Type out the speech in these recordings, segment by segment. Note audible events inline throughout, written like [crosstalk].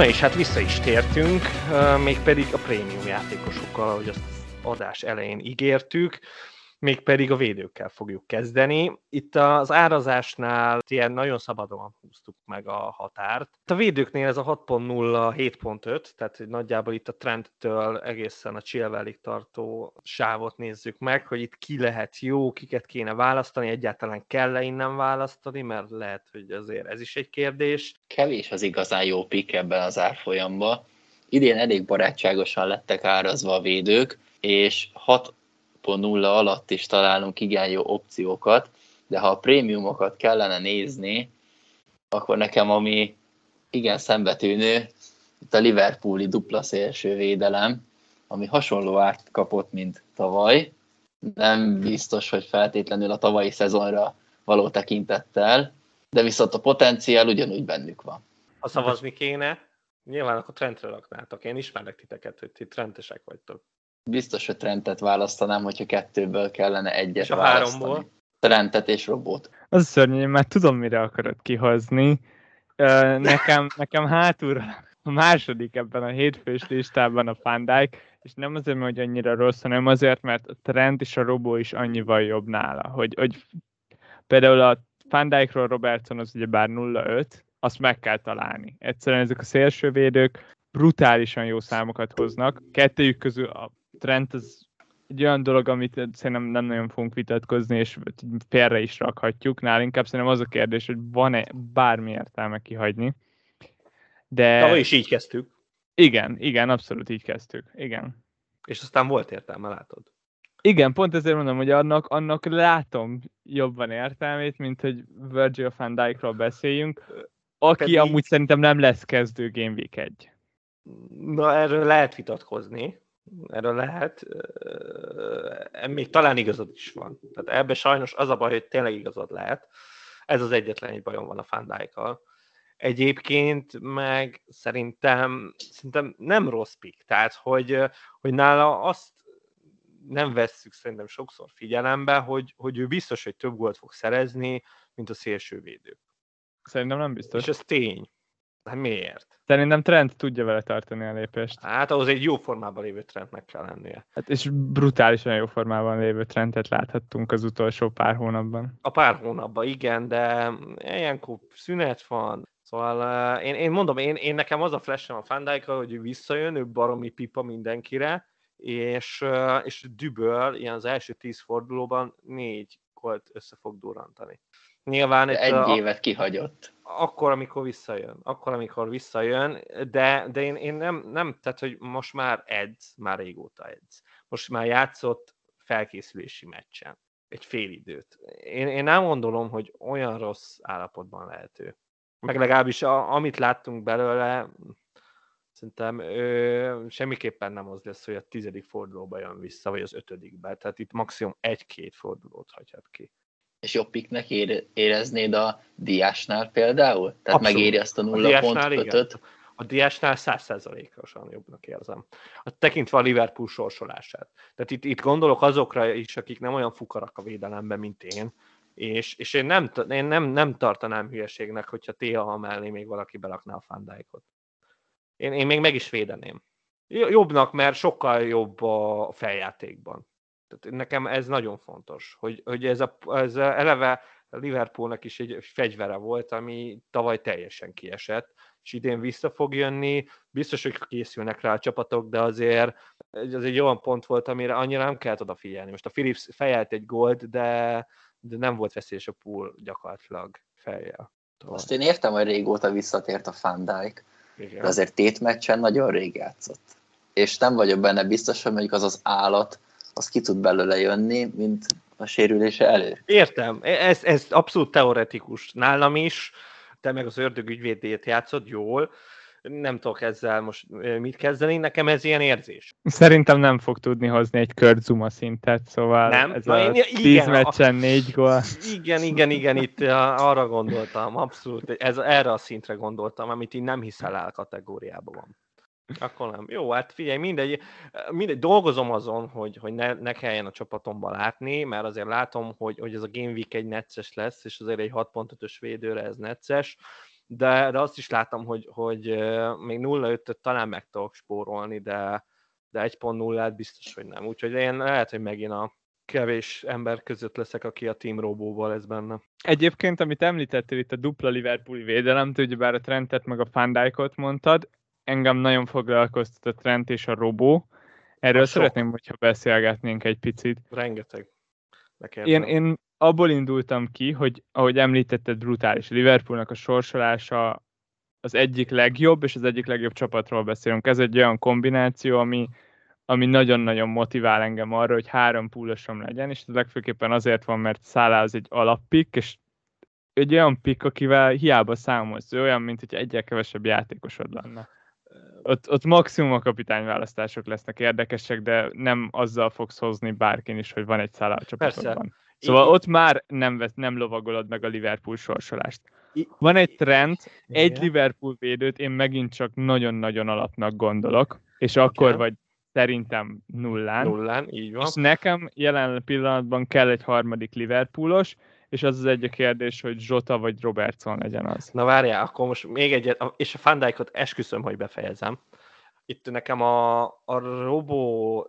Na és hát vissza is tértünk, mégpedig a prémium játékosokkal, ahogy azt az adás elején ígértük mégpedig a védőkkel fogjuk kezdeni. Itt az árazásnál ilyen nagyon szabadon húztuk meg a határt. A védőknél ez a 6.0, 7.5, tehát nagyjából itt a trendtől egészen a chilwell tartó sávot nézzük meg, hogy itt ki lehet jó, kiket kéne választani, egyáltalán kell-e innen választani, mert lehet, hogy azért ez is egy kérdés. Kevés az igazán jó pick ebben az árfolyamban. Idén elég barátságosan lettek árazva a védők, és 6 6.0 alatt is találunk igen jó opciókat, de ha a prémiumokat kellene nézni, akkor nekem ami igen szembetűnő, itt a Liverpooli dupla szélső védelem, ami hasonló árt kapott, mint tavaly. Nem biztos, hogy feltétlenül a tavalyi szezonra való tekintettel, de viszont a potenciál ugyanúgy bennük van. Ha szavazni kéne, nyilván akkor Trentre raknátok. Én ismerek titeket, hogy ti trendesek vagytok biztos, hogy Trentet választanám, hogyha kettőből kellene egyet és a választani. háromból? Trentet és Robot. Az szörnyű, mert tudom, mire akarod kihozni. Nekem, nekem hátulra a második ebben a hétfős listában a Fandijk, és nem azért, mert hogy annyira rossz, hanem azért, mert a Trent és a Robó is annyival jobb nála. Hogy, hogy például a Fandijkról Robertson az ugye bár 0-5, azt meg kell találni. Egyszerűen ezek a szélsővédők brutálisan jó számokat hoznak. Kettőjük közül a Trent az egy olyan dolog, amit szerintem nem nagyon fogunk vitatkozni, és félre is rakhatjuk. Nál inkább szerintem az a kérdés, hogy van-e bármi értelme kihagyni. De... De is így kezdtük. Igen, igen, abszolút így kezdtük. Igen. És aztán volt értelme, látod? Igen, pont ezért mondom, hogy annak, annak látom jobban értelmét, mint hogy Virgil van Dijkról beszéljünk, aki Pedig... amúgy szerintem nem lesz kezdő Game Week 1. Na, erről lehet vitatkozni, erről lehet. Még talán igazad is van. Tehát ebben sajnos az a baj, hogy tényleg igazad lehet. Ez az egyetlen egy bajom van a fandáikkal. Egyébként meg szerintem, szerintem nem rossz pick. Tehát, hogy, hogy nála azt nem vesszük szerintem sokszor figyelembe, hogy, hogy ő biztos, hogy több gólt fog szerezni, mint a szélsővédő. Szerintem nem biztos. És ez tény. Hát miért? Szerintem Trent tudja vele tartani a lépést. Hát ahhoz egy jó formában lévő Trentnek kell lennie. Hát és brutálisan jó formában lévő Trentet láthattunk az utolsó pár hónapban. A pár hónapban, igen, de ilyenkor szünet van, Szóval uh, én, én mondom, én, én nekem az a flash a Fandijka, hogy ő visszajön, ő baromi pipa mindenkire, és, uh, és düböl, ilyen az első tíz fordulóban négy kolt össze fog durantani. Nyilván de egy a, évet kihagyott. Akkor, amikor visszajön. Akkor, amikor visszajön, de, de én, én nem, nem, tehát, hogy most már edz, már régóta edz. Most már játszott felkészülési meccsen. Egy fél időt. Én, én nem gondolom, hogy olyan rossz állapotban lehető. Meg legalábbis a, amit láttunk belőle, szerintem ő semmiképpen nem az lesz, hogy a tizedik fordulóba jön vissza, vagy az ötödikbe. Tehát itt maximum egy-két fordulót hagyhat ki és jobb piknek éreznéd a diásnál például? Tehát Abszolút. megéri azt a 0.5-öt? A diásnál százszerzalékosan jobbnak érzem. A tekintve a Liverpool sorsolását. Tehát itt, itt gondolok azokra is, akik nem olyan fukarak a védelemben, mint én, és, és én, nem, én nem, nem tartanám hülyeségnek, hogyha TH mellé még valaki belakná a fandáikot. Én, én még meg is védeném. Jobbnak, mert sokkal jobb a feljátékban. Tehát nekem ez nagyon fontos, hogy, hogy ez, a, ez a eleve Liverpoolnak is egy fegyvere volt, ami tavaly teljesen kiesett, és idén vissza fog jönni, biztos, hogy készülnek rá a csapatok, de azért ez egy olyan pont volt, amire annyira nem kellett odafigyelni. Most a Philips fejelt egy gold, de, de nem volt veszélyes a pool gyakorlatilag fejjel. Azt én értem, hogy régóta visszatért a Van Dijk, de azért tétmeccsen nagyon rég játszott. És nem vagyok benne biztos, hogy mondjuk az az állat, az ki tud belőle jönni, mint a sérülése elő. Értem, ez, ez abszolút teoretikus nálam is, te meg az ördög ügyvédét játszod jól, nem tudok ezzel most mit kezdeni, nekem ez ilyen érzés. Szerintem nem fog tudni hozni egy Kurt Zuma szintet, szóval nem? ez Na, a én, tíz meccsen négy gól. Igen, igen, igen, itt arra gondoltam, abszolút, ez, erre a szintre gondoltam, amit én nem hiszel el kategóriában van. Akkor nem. Jó, hát figyelj, mindegy, mindegy dolgozom azon, hogy, hogy ne, ne kelljen a csapatomba látni, mert azért látom, hogy, hogy ez a Game Week egy necces lesz, és azért egy 6.5-ös védőre ez necces. de, de azt is látom, hogy, hogy még 0-5-öt talán meg tudok spórolni, de, de 1.0-át biztos, hogy nem. Úgyhogy én lehet, hogy megint a kevés ember között leszek, aki a Team Robóval lesz benne. Egyébként, amit említettél itt a dupla Liverpooli védelem, bár a Trentet meg a Fandijkot mondtad, engem nagyon foglalkoztat a Trent és a Robó. Erről a szeretném, sok. hogyha beszélgetnénk egy picit. Rengeteg. Én, én abból indultam ki, hogy ahogy említetted, brutális. Liverpoolnak a sorsolása az egyik legjobb, és az egyik legjobb csapatról beszélünk. Ez egy olyan kombináció, ami, ami nagyon-nagyon motivál engem arra, hogy három púlosom legyen, és ez legfőképpen azért van, mert Szállá az egy alappik, és egy olyan pick, akivel hiába számolsz, ő olyan, mint hogy egyel kevesebb játékosod lenne. Ott, ott maximum a kapitányválasztások lesznek érdekesek, de nem azzal fogsz hozni bárkin is, hogy van egy Szállá a csapatodban. Persze. Szóval I- ott már nem, vesz, nem lovagolod meg a Liverpool sorsolást. Van egy trend, egy Liverpool védőt én megint csak nagyon-nagyon alapnak gondolok, és akkor okay. vagy szerintem nullán. Nullán, így van. És nekem jelen pillanatban kell egy harmadik Liverpoolos, és az az egy kérdés, hogy Zsota vagy Robertson legyen az. Na várjál, akkor most még egyet, és a Fandijkot esküszöm, hogy befejezem. Itt nekem a, a Robo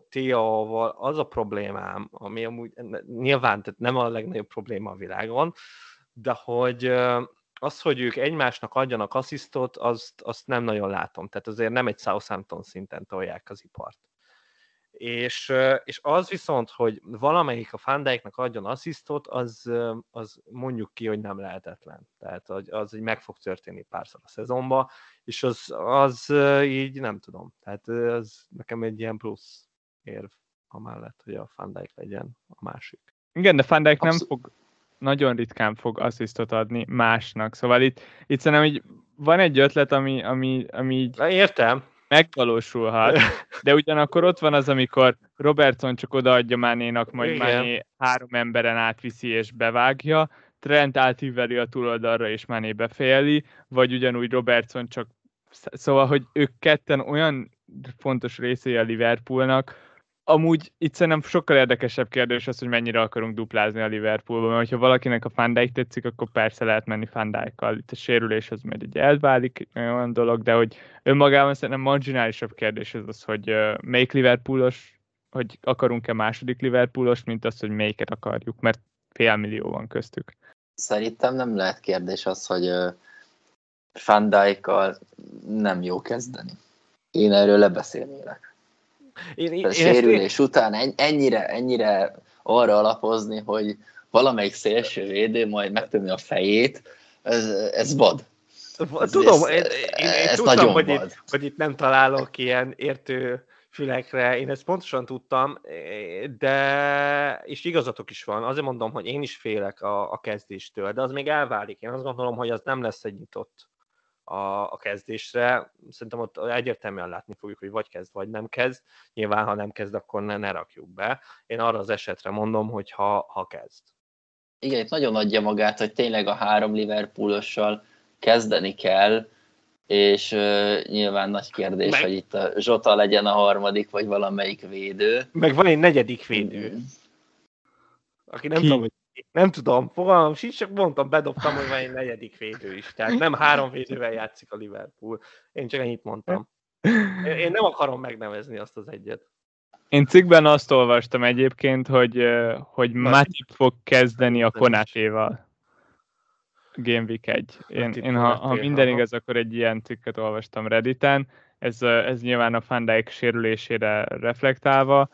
val az a problémám, ami amúgy nyilván tehát nem a legnagyobb probléma a világon, de hogy az, hogy ők egymásnak adjanak asszisztot, azt, azt nem nagyon látom. Tehát azért nem egy Southampton szinten tolják az ipart és, és az viszont, hogy valamelyik a Fandijknak adjon asszisztot, az, az mondjuk ki, hogy nem lehetetlen. Tehát az így meg fog történni párszor a szezonban, és az, az így nem tudom. Tehát az nekem egy ilyen plusz érv amellett, hogy a Fandijk legyen a másik. Igen, de Fandijk nem fog, nagyon ritkán fog asszisztot adni másnak. Szóval itt, itt szerintem így van egy ötlet, ami, ami, ami így... Értem, megvalósulhat, [laughs] de ugyanakkor ott van az, amikor Robertson csak odaadja Mánénak, majd Igen. Máné három emberen átviszi és bevágja, Trent átíveli a túloldalra és Máné befejeli, vagy ugyanúgy Robertson csak Szóval, hogy ők ketten olyan fontos részei a Liverpoolnak, amúgy itt szerintem sokkal érdekesebb kérdés az, hogy mennyire akarunk duplázni a Liverpoolban, mert ha valakinek a Fandijk tetszik, akkor persze lehet menni Fandijkkal. Itt a sérülés az majd egy elválik, olyan dolog, de hogy önmagában szerintem marginálisabb kérdés az az, hogy uh, melyik Liverpoolos, hogy akarunk-e második Liverpoolos, mint az, hogy melyiket akarjuk, mert fél millió van köztük. Szerintem nem lehet kérdés az, hogy uh, Fandijkkal nem jó kezdeni. Én erről lebeszélnélek. Én, én, sérülés én... után ennyire, ennyire arra alapozni, hogy valamelyik szélső védő majd megtömni a fejét, ez, ez vad. Tudom, ez, én, én, én ez tudtam, hogy itt, hogy itt nem találok ilyen értő fülekre, én ezt pontosan tudtam, de, és igazatok is van, azért mondom, hogy én is félek a, a kezdéstől, de az még elválik. Én azt gondolom, hogy az nem lesz egy nyitott a, a kezdésre. Szerintem ott egyértelműen látni fogjuk, hogy vagy kezd, vagy nem kezd. Nyilván, ha nem kezd, akkor ne, ne rakjuk be. Én arra az esetre mondom, hogy ha, ha kezd. Igen, itt nagyon adja magát, hogy tényleg a három Liverpoolossal kezdeni kell, és uh, nyilván nagy kérdés, Meg... hogy itt a Zsota legyen a harmadik, vagy valamelyik védő. Meg van egy negyedik védő. Mm. Aki nem Ki? tudom, hogy nem tudom, fogalmam sincs, csak mondtam, bedobtam, hogy van egy negyedik védő is. Tehát nem három védővel játszik a Liverpool. Én csak ennyit mondtam. Én nem akarom megnevezni azt az egyet. Én cikkben azt olvastam egyébként, hogy, hogy Matip fog kezdeni a Konátéval. Game Week 1. Én, én ha, ha minden igaz, akkor egy ilyen cikket olvastam Redditen. Ez, ez nyilván a Fandaik sérülésére reflektálva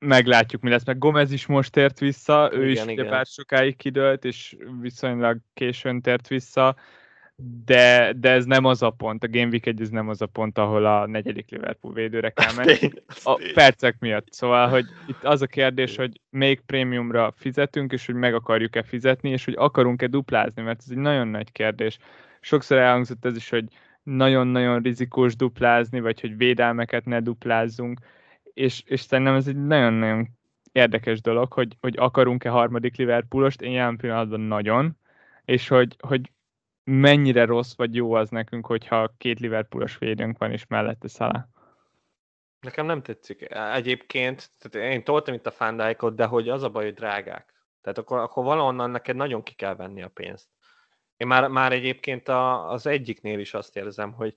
meglátjuk, mi lesz. Meg Gomez is most tért vissza, igen, ő is igen. pár sokáig kidőlt, és viszonylag későn tért vissza, de, de ez nem az a pont, a Game Week 1 ez nem az a pont, ahol a negyedik Liverpool védőre kell menni. [laughs] A percek miatt. Szóval, hogy itt az a kérdés, hogy még prémiumra fizetünk, és hogy meg akarjuk-e fizetni, és hogy akarunk-e duplázni, mert ez egy nagyon nagy kérdés. Sokszor elhangzott ez is, hogy nagyon-nagyon rizikós duplázni, vagy hogy védelmeket ne duplázzunk és, és szerintem ez egy nagyon-nagyon érdekes dolog, hogy, hogy akarunk-e harmadik Liverpoolost, én jelen pillanatban nagyon, és hogy, hogy mennyire rossz vagy jó az nekünk, hogyha két Liverpoolos védőnk van, és mellette Salah. Nekem nem tetszik. Egyébként, tehát én toltam itt a fándáikot, de hogy az a baj, hogy drágák. Tehát akkor, akkor valahonnan neked nagyon ki kell venni a pénzt. Én már, már egyébként a, az egyiknél is azt érzem, hogy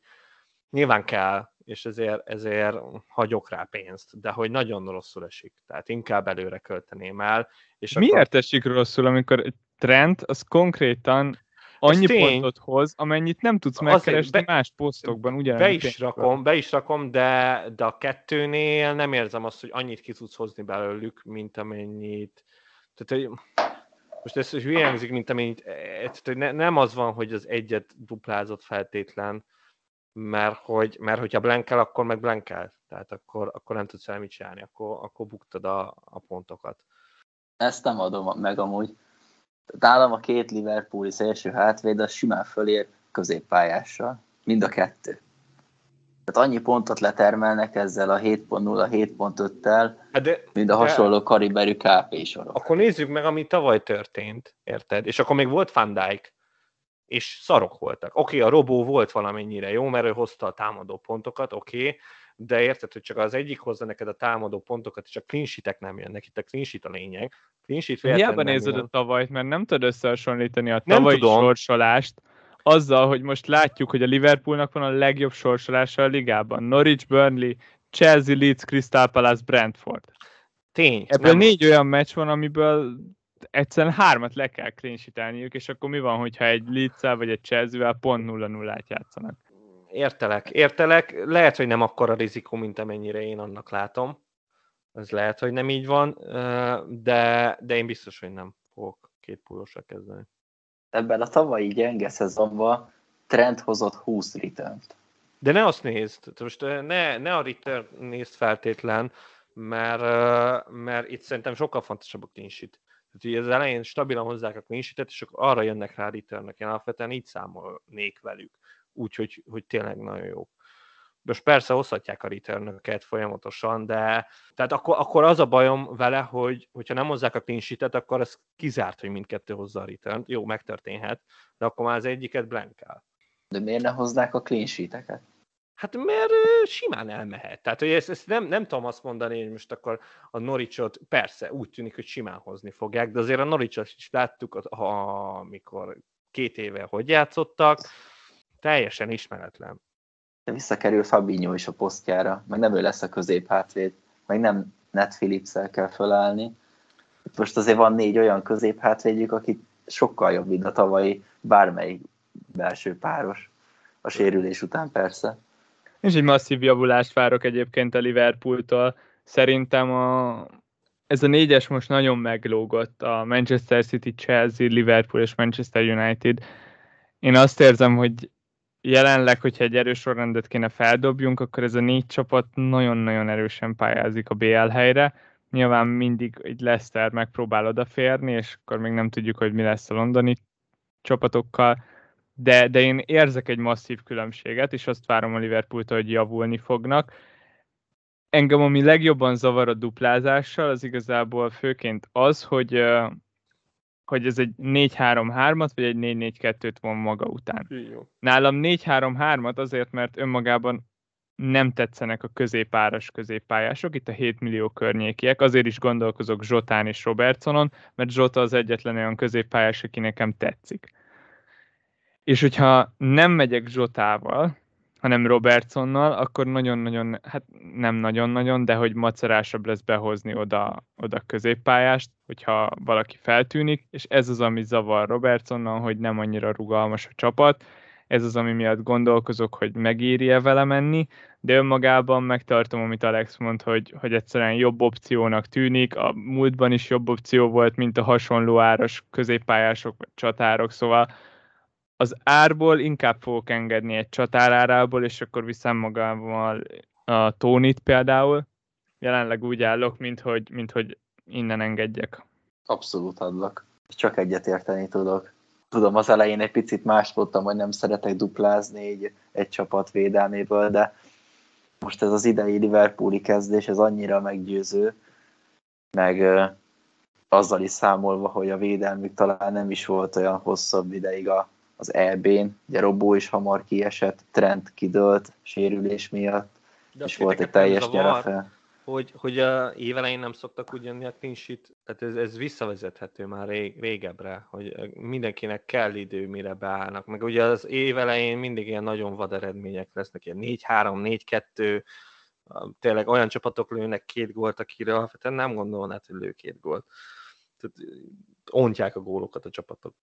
nyilván kell, és ezért, ezért hagyok rá pénzt, de hogy nagyon rosszul esik. Tehát inkább előre költeném el. És Miért akkor... esik rosszul, amikor egy trend az konkrétan annyi pontot hoz, amennyit nem tudsz megkeresni be, más posztokban. Ugyan, be is rakom, be is rakom, de, de a kettőnél nem érzem azt, hogy annyit ki tudsz hozni belőlük, mint amennyit. Tehát, hogy most ez hülye hangzik, mint amennyit, e, tehát, hogy ne, nem az van, hogy az egyet duplázott feltétlen, mert hogy, mert hogyha blankel, akkor meg blankel. Tehát akkor, akkor nem tudsz mit csinálni, akkor, akkor buktad a, a pontokat. Ezt nem adom meg amúgy. Nálam a két Liverpooli szélső hátvéd az simán fölér középpályással. Mind a kettő. Tehát annyi pontot letermelnek ezzel a 7.0, 7.5-tel, hát de, mint a hasonló de, kariberű KP sorok. Akkor nézzük meg, ami tavaly történt, érted? És akkor még volt Van Dijk, és szarok voltak. Oké, okay, a Robó volt valamennyire jó, mert ő hozta a támadó pontokat, oké, okay, de érted, hogy csak az egyik hozza neked a támadó pontokat, és a clean nem jönnek, itt a clean a lényeg. Clean sheet Hiába nézed jön. a tavalyt, mert nem tudod összehasonlítani a tavalyi sorsolást azzal, hogy most látjuk, hogy a Liverpoolnak van a legjobb sorsolása a ligában. Norwich, Burnley, Chelsea, Leeds, Crystal Palace, Brentford. Tény. Ebből nem... négy olyan meccs van, amiből egyszerűen hármat le kell clean és akkor mi van, hogyha egy leeds vagy egy Chelsea-vel pont 0-0-át játszanak? Értelek, értelek. Lehet, hogy nem akkora rizikó, mint amennyire én annak látom. Ez lehet, hogy nem így van, de, de én biztos, hogy nem fogok két púlosra kezdeni. Ebben a tavalyi gyenge szezonban Trent hozott 20 return De ne azt nézd, most ne, ne a return nézd feltétlen, mert, mert itt szerintem sokkal fontosabb a clean sheet. Tehát az elején stabilan hozzák a clean és akkor arra jönnek rá returnnek. Én alapvetően így számolnék velük úgyhogy hogy tényleg nagyon jó. Most persze hozhatják a return folyamatosan, de tehát akkor, akkor, az a bajom vele, hogy hogyha nem hozzák a clean akkor ez kizárt, hogy mindkettő hozza a return Jó, megtörténhet, de akkor már az egyiket blankál. De miért ne hoznák a clean? Hát mert simán elmehet. Tehát, hogy ezt, ezt nem, nem tudom azt mondani, hogy most akkor a Norwichot, persze, úgy tűnik, hogy simán hozni fogják, de azért a Norwichot is láttuk, amikor két éve hogy játszottak, Teljesen ismeretlen. De visszakerül Fabinho is a posztjára, meg nem ő lesz a középhátvéd, meg nem Net phillips kell fölállni. Most azért van négy olyan középhátvédjük, akik sokkal jobb, mint a tavalyi bármelyik belső páros. A sérülés után persze. És egy masszív javulást várok egyébként a Liverpooltól. Szerintem a, ez a négyes most nagyon meglógott a Manchester City, Chelsea, Liverpool és Manchester United. Én azt érzem, hogy jelenleg, hogyha egy erős sorrendet kéne feldobjunk, akkor ez a négy csapat nagyon-nagyon erősen pályázik a BL helyre. Nyilván mindig egy Leicester megpróbál odaférni, és akkor még nem tudjuk, hogy mi lesz a londoni csapatokkal, de, de én érzek egy masszív különbséget, és azt várom a Liverpooltól, hogy javulni fognak. Engem ami legjobban zavar a duplázással, az igazából főként az, hogy hogy ez egy 4-3-3-at, vagy egy 4-4-2-t von maga után. Jó. Nálam 4-3-3-at azért, mert önmagában nem tetszenek a középáras középpályások, itt a 7 millió környékiek, azért is gondolkozok Zsotán és Robertsonon, mert Zsota az egyetlen olyan középpályás, aki nekem tetszik. És hogyha nem megyek Zsotával, hanem Robertsonnal, akkor nagyon-nagyon, hát nem nagyon-nagyon, de hogy macerásabb lesz behozni oda, oda középpályást, hogyha valaki feltűnik, és ez az, ami zavar Robertsonnal, hogy nem annyira rugalmas a csapat, ez az, ami miatt gondolkozok, hogy megéri-e vele menni, de önmagában megtartom, amit Alex mond, hogy, hogy egyszerűen jobb opciónak tűnik, a múltban is jobb opció volt, mint a hasonló áras középpályások vagy csatárok, szóval az árból inkább fogok engedni egy csatárárából, és akkor viszem magával a tónit például. Jelenleg úgy állok, mint hogy, mint hogy innen engedjek. Abszolút adlak. Csak egyet érteni tudok. Tudom, az elején egy picit más voltam, hogy nem szeretek duplázni egy, egy csapat védelméből, de most ez az idei Liverpooli kezdés, ez annyira meggyőző, meg azzal is számolva, hogy a védelmük talán nem is volt olyan hosszabb ideig a az EB-n, ugye Robó is hamar kiesett, Trent kidőlt sérülés miatt, De és volt egy teljes gyereke. hogy, hogy a évelején nem szoktak úgy jönni a clean sheet, tehát ez, ez visszavezethető már rég, régebbre, hogy mindenkinek kell idő, mire beállnak. Meg ugye az évelején mindig ilyen nagyon vad eredmények lesznek, ilyen 4-3, 4-2, tényleg olyan csapatok lőnek két gólt, akire alapvetően nem gondolnád, hogy lő két gólt. Tehát ontják a gólokat a csapatok.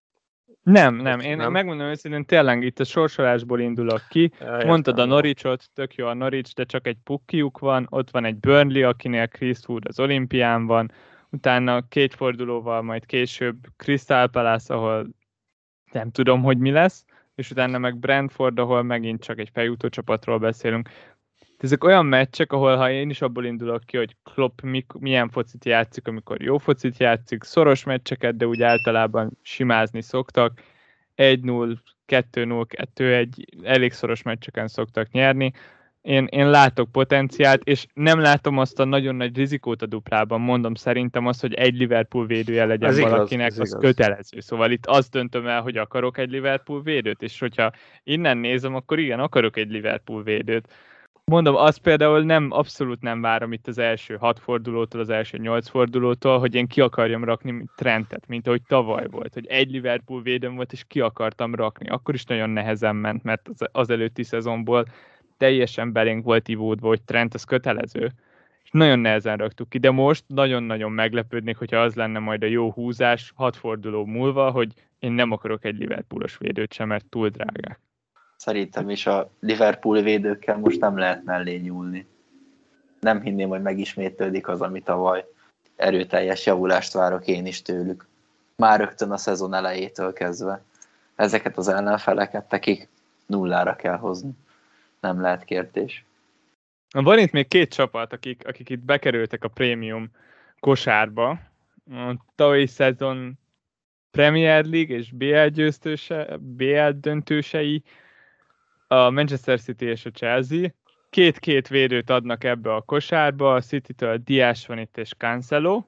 Nem, nem. Én nem? megmondom őszintén, tényleg itt a sorsolásból indulok ki. Ja, Mondtad a Norwichot, tök jó a Norwich, de csak egy pukkiuk van. Ott van egy Burnley, akinél Chris Wood az olimpián van. Utána két fordulóval majd később Crystal Palace, ahol nem tudom, hogy mi lesz. És utána meg Brentford, ahol megint csak egy feljutó csapatról beszélünk ezek olyan meccsek, ahol ha én is abból indulok ki, hogy Klopp mik, milyen focit játszik, amikor jó focit játszik, szoros meccseket, de úgy általában simázni szoktak. 1-0, 2-0, 2-1, elég szoros meccseken szoktak nyerni. Én, én látok potenciált, és nem látom azt a nagyon nagy rizikót a duplában. Mondom szerintem azt, hogy egy Liverpool védője legyen ez valakinek, igaz, az igaz. kötelező. Szóval itt azt döntöm el, hogy akarok egy Liverpool védőt, és hogyha innen nézem, akkor igen, akarok egy Liverpool védőt Mondom, azt például nem, abszolút nem várom itt az első hat fordulótól, az első nyolc fordulótól, hogy én ki akarjam rakni trendet, mint ahogy tavaly volt, hogy egy Liverpool védőm volt, és ki akartam rakni. Akkor is nagyon nehezen ment, mert az, az előtti szezonból teljesen belénk volt ivódva, hogy Trent az kötelező. És nagyon nehezen raktuk ki, de most nagyon-nagyon meglepődnék, hogyha az lenne majd a jó húzás hat forduló múlva, hogy én nem akarok egy Liverpoolos védőt sem, mert túl drágák szerintem is a Liverpool védőkkel most nem lehet mellé nyúlni. Nem hinném, hogy megismétlődik az, amit tavaly. Erőteljes javulást várok én is tőlük. Már rögtön a szezon elejétől kezdve. Ezeket az ellenfeleket nekik nullára kell hozni. Nem lehet kérdés. Van itt még két csapat, akik, akik itt bekerültek a prémium kosárba. A tavalyi szezon Premier League és BL győztőse, BL döntősei a Manchester City és a Chelsea. Két-két védőt adnak ebbe a kosárba, a City-től Diás van itt és Cancelo,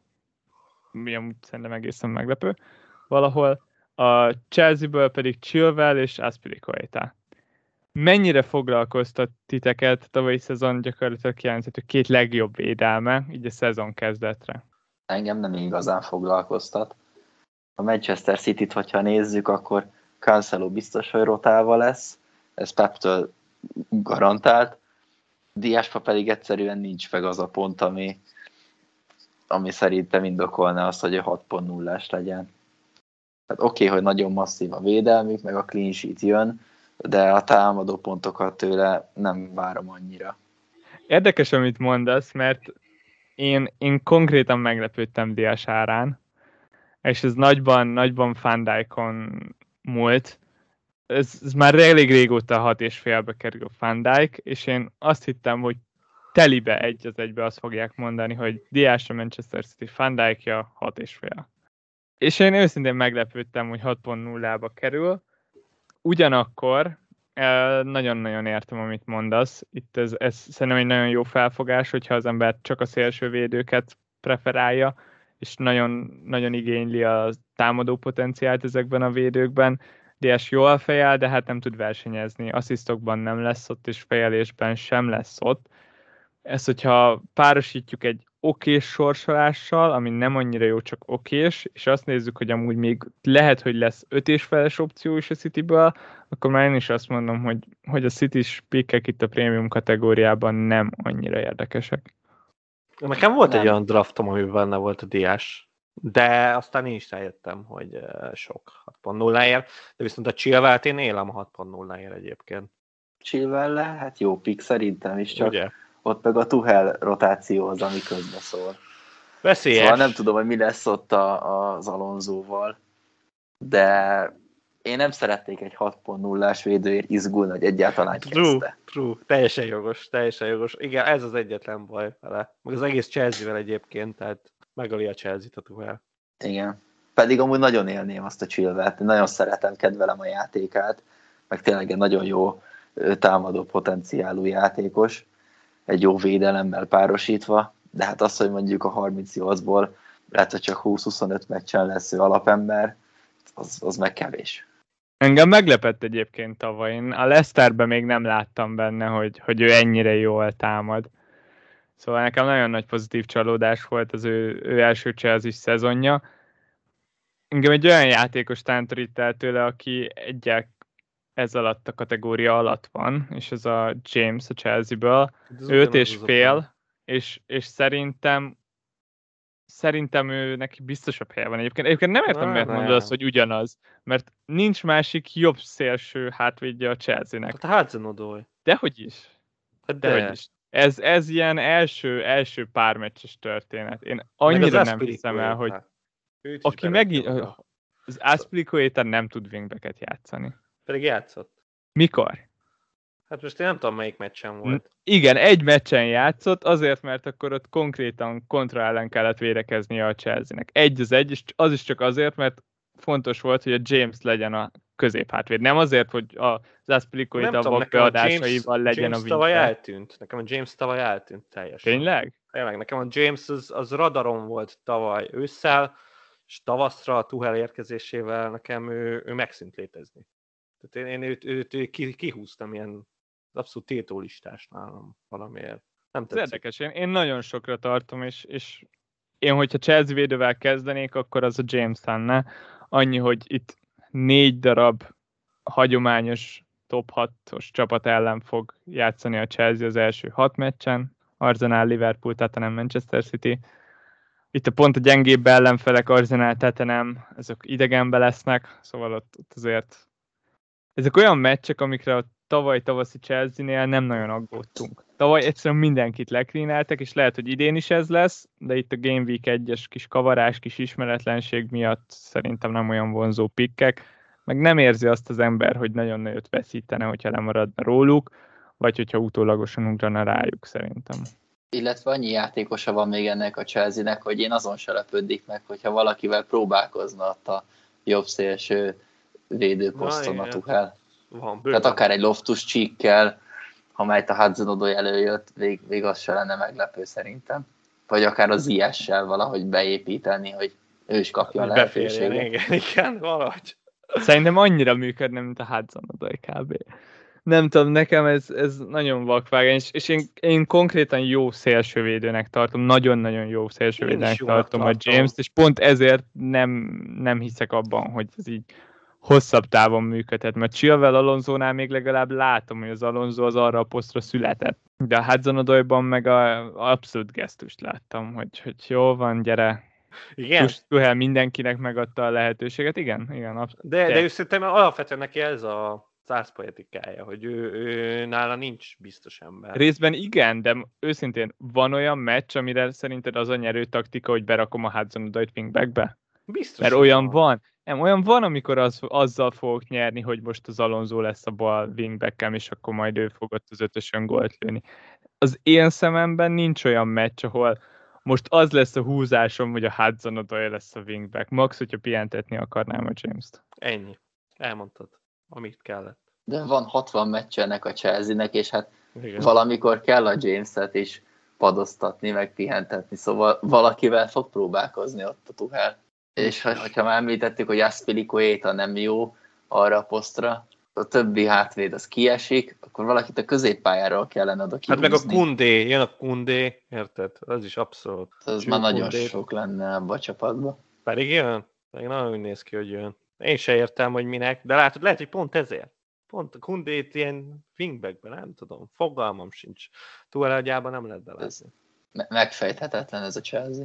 mi amúgy szerintem egészen meglepő valahol, a Chelsea-ből pedig Chilwell és Aspilicueta. Mennyire foglalkoztat titeket tavalyi szezon gyakorlatilag kijelenthető két legjobb védelme, így a szezon kezdetre? Engem nem igazán foglalkoztat. A Manchester City-t, hogyha nézzük, akkor Cancelo biztos, hogy rotálva lesz, ez Peptől garantált, Diáspa pedig egyszerűen nincs meg az a pont, ami, ami szerintem indokolna azt, hogy a 6.0-ás legyen. Tehát oké, okay, hogy nagyon masszív a védelmük, meg a clean sheet jön, de a támadó pontokat tőle nem várom annyira. Érdekes, amit mondasz, mert én, én konkrétan meglepődtem Diás árán, és ez nagyban, nagyban Fandijkon múlt, ez, ez már elég régóta hat és félbe kerül Van Dijk, és én azt hittem, hogy telibe egy az egybe azt fogják mondani, hogy Diás a Manchester City Van hat és fél. És én őszintén meglepődtem, hogy 6.0-ba kerül. Ugyanakkor nagyon-nagyon értem, amit mondasz. Itt ez, ez szerintem egy nagyon jó felfogás, hogyha az ember csak a szélső védőket preferálja, és nagyon, nagyon igényli a támadó potenciált ezekben a védőkben, DS jól fejel, de hát nem tud versenyezni. Asszisztokban nem lesz ott, és fejelésben sem lesz ott. Ezt, hogyha párosítjuk egy okés sorsolással, ami nem annyira jó, csak okés, és azt nézzük, hogy amúgy még lehet, hogy lesz öt és feles opció is a Cityből, akkor már én is azt mondom, hogy, hogy a City-s pikkek itt a prémium kategóriában nem annyira érdekesek. Nekem volt nem. egy olyan draftom, amiben benne volt a diás de aztán én is rájöttem, hogy sok 6.0-ért, de viszont a chilwell én élem a 6.0-ért egyébként. chilwell hát jó pick szerintem is, csak Ugye? ott meg a Tuhel rotáció az, ami közbe szól. Veszélyes. Szóval nem tudom, hogy mi lesz ott a, az Alonzóval, de én nem szeretnék egy 6.0-ás védőért izgulni, hogy egyáltalán true, kezdte. True, teljesen jogos, teljesen jogos. Igen, ez az egyetlen baj vele. Meg az egész Chelsea-vel egyébként, tehát megöli a Chelsea-t a Tuchel. Igen. Pedig amúgy nagyon élném azt a chilvet, nagyon szeretem, kedvelem a játékát, meg tényleg egy nagyon jó támadó potenciálú játékos, egy jó védelemmel párosítva, de hát az, hogy mondjuk a 38-ból lehet, hogy csak 20-25 meccsen lesz ő alapember, az, az meg kevés. Engem meglepett egyébként tavaly. Én a Leicesterben még nem láttam benne, hogy, hogy ő ennyire jól támad. Szóval nekem nagyon nagy pozitív csalódás volt az ő, ő első Chelsea szezonja. Engem egy olyan játékos tántorít el tőle, aki egyek ez alatt a kategória alatt van, és ez a James a Chelsea-ből. Öt és fél, és, és szerintem szerintem ő neki biztosabb helye van egyébként. Egyébként nem értem, miért mondod azt, hogy ugyanaz, mert nincs másik jobb szélső hátvédje a Chelsea-nek. Hát Hudson Dehogy is. Hát de. Dehogy is. Ez, ez ilyen első, első pár meccses történet. Én annyira nem hiszem el, hogy aki megint, az Aspilicueta nem tud wingbeket játszani. Pedig játszott. Mikor? Hát most én nem tudom, melyik meccsen volt. Igen, egy meccsen játszott, azért, mert akkor ott konkrétan kontra ellen kellett védekeznie a Chelsea-nek. Egy az egy, és az is csak azért, mert fontos volt, hogy a James legyen a középhátvéd. Nem azért, hogy az Aspilicueta a vak beadásaival legyen James a tavaly eltűnt. Nekem a James tavaly eltűnt teljesen. Tényleg? Tényleg, nekem a James az, az radaron volt tavaly ősszel, és tavaszra a Tuhel érkezésével nekem ő, ő megszűnt létezni. Tehát én, én őt, őt, őt kihúztam ilyen abszolút tétólistás nálam valamiért. Nem tetszik. Ez érdekes, én, én nagyon sokra tartom, és, és én, hogyha Chelsea védővel kezdenék, akkor az a James lenne. Annyi, hogy itt négy darab hagyományos top 6-os csapat ellen fog játszani a Chelsea az első hat meccsen, Arsenal, Liverpool, nem Manchester City. Itt a pont a gyengébb ellenfelek, Arsenal, nem, ezek idegenbe lesznek, szóval ott, ott azért ezek olyan meccsek, amikre a tavaly tavaszi Chelsea-nél nem nagyon aggódtunk. Tavaly egyszerűen mindenkit lekrínáltak, és lehet, hogy idén is ez lesz, de itt a Game Week 1-es kis kavarás, kis ismeretlenség miatt szerintem nem olyan vonzó pikkek, meg nem érzi azt az ember, hogy nagyon nagyot veszítene, hogyha lemaradna róluk, vagy hogyha utólagosan ugrana rájuk szerintem. Illetve annyi játékosa van még ennek a Chelsea-nek, hogy én azon se lepődik meg, hogyha valakivel próbálkozna a jobb szélső védőposzton a Tuchel. Van, Tehát akár egy Loftus csíkkel, amelyet a Hudson Odoi előjött, vég, vég az se lenne meglepő szerintem. Vagy akár az IS-sel valahogy beépíteni, hogy ő is kapja a lehetőséget. Igen, igen, valahogy. Szerintem annyira működne, mint a Hudson Odoi kb. Nem tudom, nekem ez, ez nagyon vakvágány, és, és én, én konkrétan jó szélsővédőnek tartom, nagyon-nagyon jó szélsővédőnek tartom, tartom a James-t, és pont ezért nem, nem hiszek abban, hogy ez így hosszabb távon működhet, mert Chilwell Alonzónál még legalább látom, hogy az Alonso az arra a posztra született. De a Hudson meg a, abszolút gesztust láttam, hogy, hogy jó van, gyere, igen. Tuhel mindenkinek megadta a lehetőséget, igen, igen. Abszolút. De, de ő szerintem alapvetően neki ez a százpoetikája, hogy ő, ő, nála nincs biztos ember. Részben igen, de őszintén van olyan meccs, amire szerinted az a nyerő taktika, hogy berakom a Hudson Odoit wingbackbe? Biztos. Mert olyan van. van. Nem, olyan van, amikor az, azzal fogok nyerni, hogy most az Alonso lesz a bal wingbackem, és akkor majd ő fog ott az ötösön gólt lőni. Az én szememben nincs olyan meccs, ahol most az lesz a húzásom, hogy a Hudson Odoi lesz a wingback. Max, hogyha pihentetni akarnám a James-t. Ennyi. Elmondtad, amit kellett. De van 60 meccs ennek a Chelsea-nek, és hát Igen. valamikor kell a James-et is padoztatni, meg pihentetni, szóval valakivel fog próbálkozni ott a Tuhel. És ha már említettük, hogy Aspilicueta nem jó arra a posztra, a többi hátvéd az kiesik, akkor valakit a középpályáról kellene oda kihúzni. Hát meg a Kundé, jön a Kundé, érted? Az is abszolút. Az már nagyon Kundé. sok lenne abba a csapatba. Pedig jön? Pedig nagyon úgy néz ki, hogy jön. Én se értem, hogy minek, de látod, lehet, hogy pont ezért. Pont a Kundét ilyen wingbackben, nem tudom, fogalmam sincs. Túl nem lehet belátni. megfejthetetlen ez a Chelsea.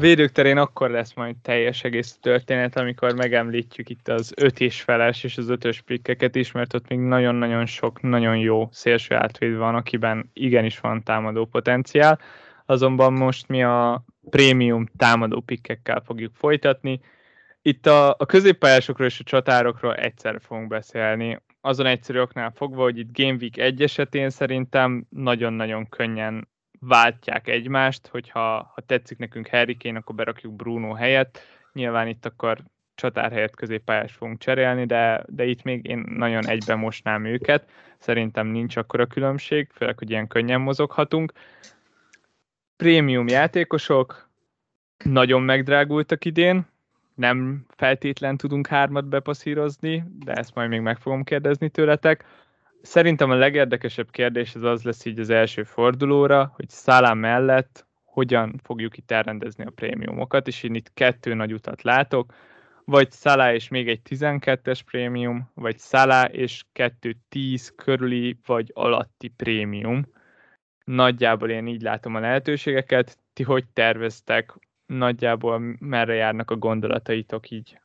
Védők terén akkor lesz majd teljes egész történet, amikor megemlítjük itt az öt és feles és az ötös pikkeket is, mert ott még nagyon-nagyon sok, nagyon jó szélső átvéd van, akiben igenis van támadó potenciál. Azonban most mi a prémium támadó pikkekkel fogjuk folytatni. Itt a, a középpályásokról és a csatárokról egyszer fogunk beszélni. Azon egyszerű oknál fogva, hogy itt Game Week 1 esetén szerintem nagyon-nagyon könnyen váltják egymást, hogyha ha tetszik nekünk Harry Kane, akkor berakjuk Bruno helyett. Nyilván itt akkor csatár helyett középpályás fogunk cserélni, de, de itt még én nagyon egyben mosnám őket. Szerintem nincs akkora különbség, főleg, hogy ilyen könnyen mozoghatunk. prémium játékosok nagyon megdrágultak idén, nem feltétlen tudunk hármat bepasszírozni, de ezt majd még meg fogom kérdezni tőletek. Szerintem a legérdekesebb kérdés az az lesz így az első fordulóra, hogy Szálá mellett hogyan fogjuk itt elrendezni a prémiumokat, és én itt kettő nagy utat látok, vagy Szalá és még egy 12-es prémium, vagy Szalá és 2-10 körüli vagy alatti prémium. Nagyjából én így látom a lehetőségeket. Ti hogy terveztek? Nagyjából merre járnak a gondolataitok így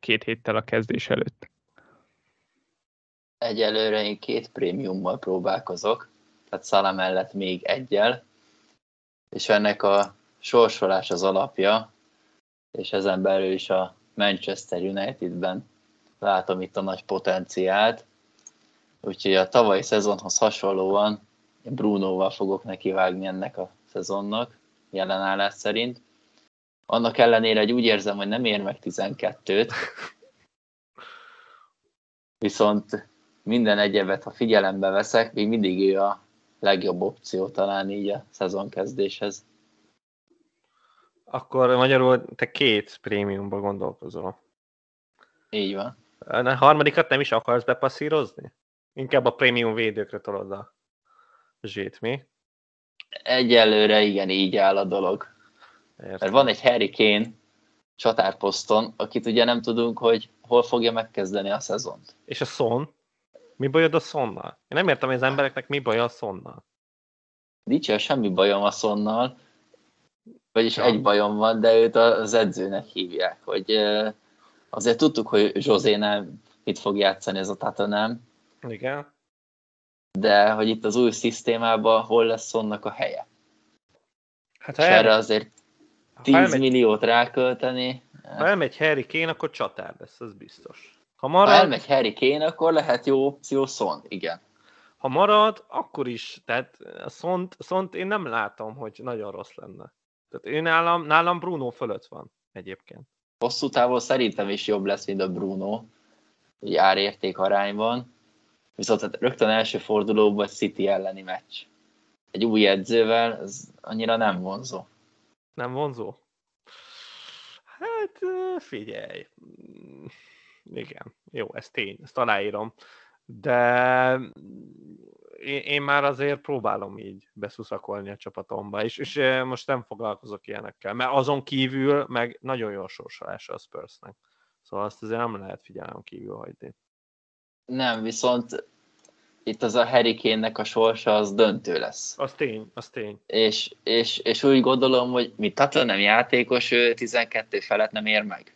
két héttel a kezdés előtt? Egyelőre én két prémiummal próbálkozok, tehát Szala mellett még egyel, és ennek a sorsolás az alapja, és ezen belül is a Manchester Unitedben látom itt a nagy potenciált, úgyhogy a tavalyi szezonhoz hasonlóan Brunoval fogok nekivágni ennek a szezonnak, jelenállás szerint. Annak ellenére, hogy úgy érzem, hogy nem ér meg 12-t, [laughs] viszont minden egyebet, ha figyelembe veszek, még mindig ő a legjobb opció talán így a szezon kezdéshez. Akkor magyarul te két prémiumba gondolkozol. Így van. A harmadikat nem is akarsz bepasszírozni? Inkább a prémium védőkre tolod a zsét, mi? Egyelőre igen, így áll a dolog. Értem. Mert van egy Harry Kane csatárposzton, akit ugye nem tudunk, hogy hol fogja megkezdeni a szezont. És a Son? Mi bajod a Sonnal? Én nem értem, hogy az embereknek mi baj a Sonnal. Nincs semmi bajom a Sonnal, vagyis ja. egy bajom van, de őt az edzőnek hívják, hogy azért tudtuk, hogy Zsozé nem mit fog játszani ez a Tatanem. Igen. De hogy itt az új szisztémában hol lesz Sonnak a helye. Hát ha erre azért 10 elmegy, milliót rákölteni. Ha elmegy Harry Kane, akkor csatár lesz, az biztos. Ha, marad, ha elmegy Harry Kane, akkor lehet jó opció Son, igen. Ha marad, akkor is. Tehát a Szont, Szont én nem látom, hogy nagyon rossz lenne. Tehát én nálam, nálam Bruno fölött van egyébként. Hosszú távon szerintem is jobb lesz, mint a Bruno, így árérték arányban. Viszont hát rögtön első fordulóban City elleni meccs. Egy új edzővel ez annyira nem vonzó. Nem vonzó? Hát figyelj. Igen, jó, ez tény, ezt aláírom. De én, én már azért próbálom így beszuszakolni a csapatomba, és, és most nem foglalkozok ilyenekkel, mert azon kívül meg nagyon jó sorsolása a Spursnek. Szóval azt azért nem lehet figyelem kívül hagyni. Nem, viszont itt az a Harry a sorsa az döntő lesz. Az tény, az tény. És, és, és úgy gondolom, hogy mi Tata nem játékos, ő 12 felett nem ér meg.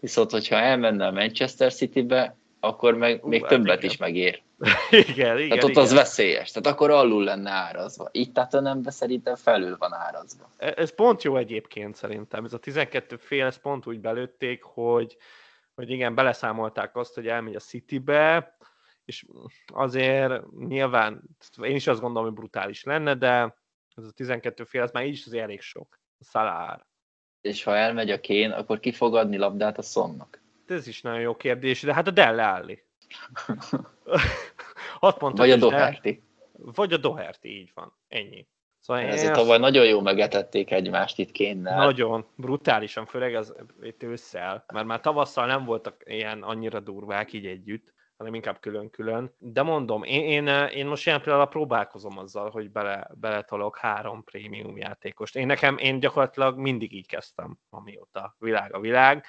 Viszont, hogyha elmenne a Manchester City-be, akkor meg még hát többet igen. is megér. [laughs] igen, igen. Tehát ott igen. az veszélyes. Tehát akkor alul lenne árazva. Itt tehát nem, szerintem felül van árazva. E, ez pont jó egyébként szerintem. Ez a 12 fél, ezt pont úgy belőtték, hogy, hogy igen, beleszámolták azt, hogy elmegy a Citybe, és azért nyilván, én is azt gondolom, hogy brutális lenne, de ez a 12 fél, ez már így is azért elég sok. Szalár. És ha elmegy a Kén, akkor ki fog adni labdát a Szonnak? Ez is nagyon jó kérdés, de hát a Delle Alli. [laughs] Vagy a Doherty. Vagy a Doherty, így van. Ennyi. Szóval Ezért tavaly azt... nagyon jó megetették egymást itt kénnel. Nagyon, brutálisan, főleg az itt ősszel, mert már tavasszal nem voltak ilyen annyira durvák így együtt, hanem inkább külön-külön. De mondom, én, én, én most ilyen például próbálkozom azzal, hogy bele, beletolok három prémium játékost. Én nekem, én gyakorlatilag mindig így kezdtem, amióta világ a világ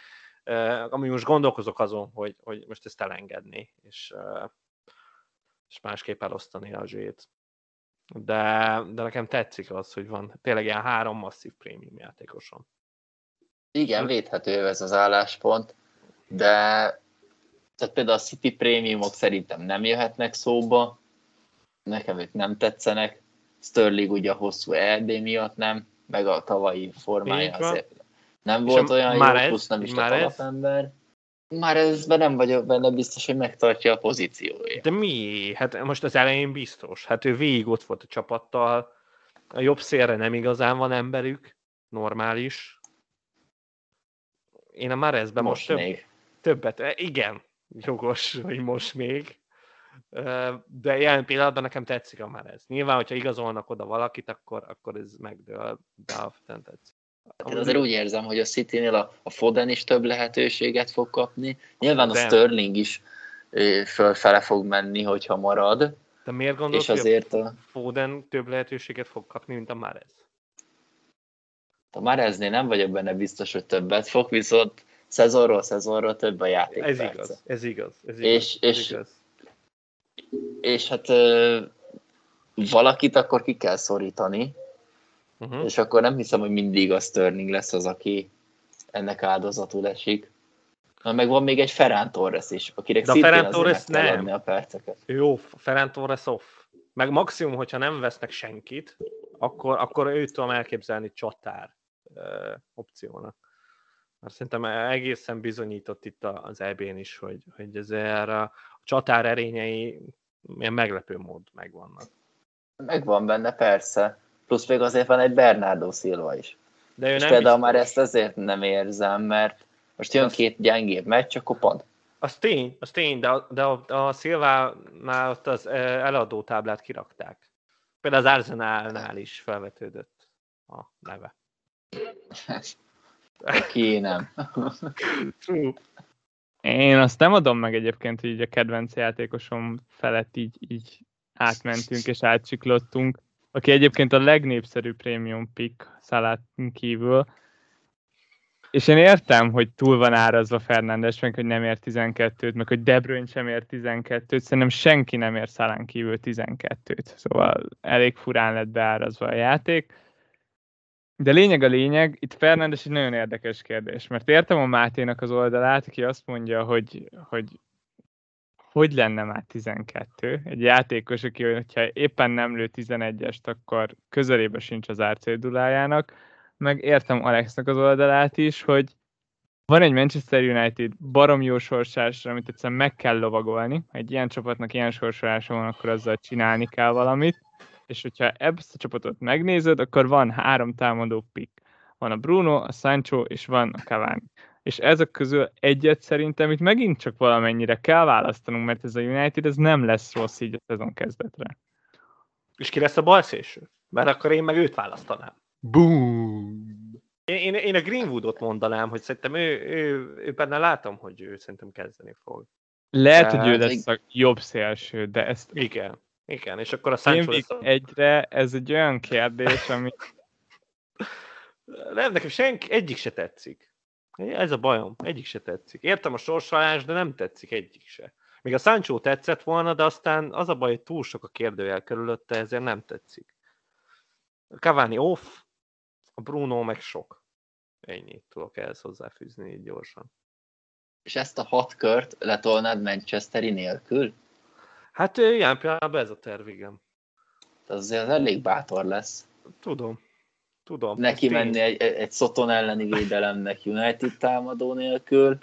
ami most gondolkozok azon, hogy, hogy most ezt elengedni, és, és másképp elosztani a zsét. De, de nekem tetszik az, hogy van tényleg ilyen három masszív prémium játékosom. Igen, védhető ez az álláspont, de tehát például a City prémiumok szerintem nem jöhetnek szóba, nekem ők nem tetszenek, Sterling ugye a hosszú EB miatt nem, meg a tavalyi formája azért nem és volt olyan jó, ez, plusz nem is már alapember. Már ezben nem vagyok benne biztos, hogy megtartja a pozícióját. De mi? Hát most az elején biztos. Hát ő végig ott volt a csapattal. A jobb szélre nem igazán van emberük. Normális. Én a Marezben most, most több, még. többet. Igen, jogos, [laughs] hogy most még. De jelen pillanatban nekem tetszik a már ez. Nyilván, hogyha igazolnak oda valakit, akkor, akkor ez megdől, de alapvetően tetszik. Hát én azért úgy érzem, hogy a City-nél a, a Foden is több lehetőséget fog kapni. Nyilván a Sterling is fölfele fog menni, hogyha marad. De miért gondolod, és azért hogy a Foden több lehetőséget fog kapni, mint a Marez? A Mareznél nem vagyok benne biztos, hogy többet fog, viszont szezonról szezonról több a játék. Ez igaz, ez igaz. Ez igaz és, ez és, igaz. és hát valakit akkor ki kell szorítani, uh-huh. és akkor nem hiszem, hogy mindig a Sterling lesz az, aki ennek áldozatul esik. Na, meg van még egy Ferran Torres is, akinek De szintén Ferran Torres nem. adni a perceket. Jó, Ferran Torres off. Meg maximum, hogyha nem vesznek senkit, akkor, akkor őt tudom elképzelni csatár uh, opciónak. Mert szerintem egészen bizonyított itt az EB-n is, hogy, hogy ezért a csatár erényei ilyen meglepő mód megvannak. Megvan benne, persze. Plusz még azért van egy Bernardo Silva is. De ő És nem például biztos. már ezt azért nem érzem, mert most jön két gyengébb meccs, akkor pont. Az tény, az tény, de, a, de a, a Szilvánál ott az eladó táblát kirakták. Például az Arsenalnál is felvetődött a neve. [laughs] Ki nem. [laughs] Én azt nem adom meg egyébként, hogy így a kedvenc játékosom felett így, így átmentünk és átsiklottunk, aki egyébként a legnépszerűbb prémium pick szalát kívül, és én értem, hogy túl van árazva Fernándes, meg hogy nem ér 12-t, meg hogy De Bruyne sem ér 12-t, szerintem senki nem ér szalán kívül 12-t, szóval elég furán lett beárazva a játék. De lényeg a lényeg, itt Fernándes egy nagyon érdekes kérdés, mert értem a Máténak az oldalát, aki azt mondja, hogy, hogy hogy lenne már 12? Egy játékos, aki, hogyha éppen nem lő 11-est, akkor közelébe sincs az árcédulájának, meg értem Alexnak az oldalát is, hogy van egy Manchester United barom jó sorsásra, amit egyszerűen meg kell lovagolni. Ha egy ilyen csapatnak ilyen sorsolása van, akkor azzal csinálni kell valamit. És hogyha ezt a csapatot megnézed, akkor van három támadó pick. Van a Bruno, a Sancho, és van a Cavani. És ezek közül egyet szerintem itt megint csak valamennyire kell választanunk, mert ez a United ez nem lesz rossz így a szezon kezdetre. És ki lesz a balszéső? Mert akkor én meg őt választanám. Boom! Én, én, én a Greenwoodot mondanám, hogy szerintem ő, ő, ő benne látom, hogy ő szerintem kezdeni fog. Lehet, hogy ő lesz a jobb szélső, de ezt... Igen, igen, és akkor a Sancho lesz a... egyre, ez egy olyan kérdés, ami... Nem, nekem senki, egyik se tetszik. Ez a bajom, egyik se tetszik. Értem a sorsolás, de nem tetszik egyik se. Még a Sancho tetszett volna, de aztán az a baj, hogy túl sok a kérdőjel körülötte, ezért nem tetszik. Cavani off, a Bruno meg sok. Ennyi tudok ehhez hozzáfűzni így gyorsan. És ezt a hat kört letolnád Manchesteri nélkül? Hát ilyen pillanatban ez a terv, igen. Ez azért elég bátor lesz. Tudom. Tudom. Neki menni egy, egy Szoton elleni védelemnek United támadó nélkül.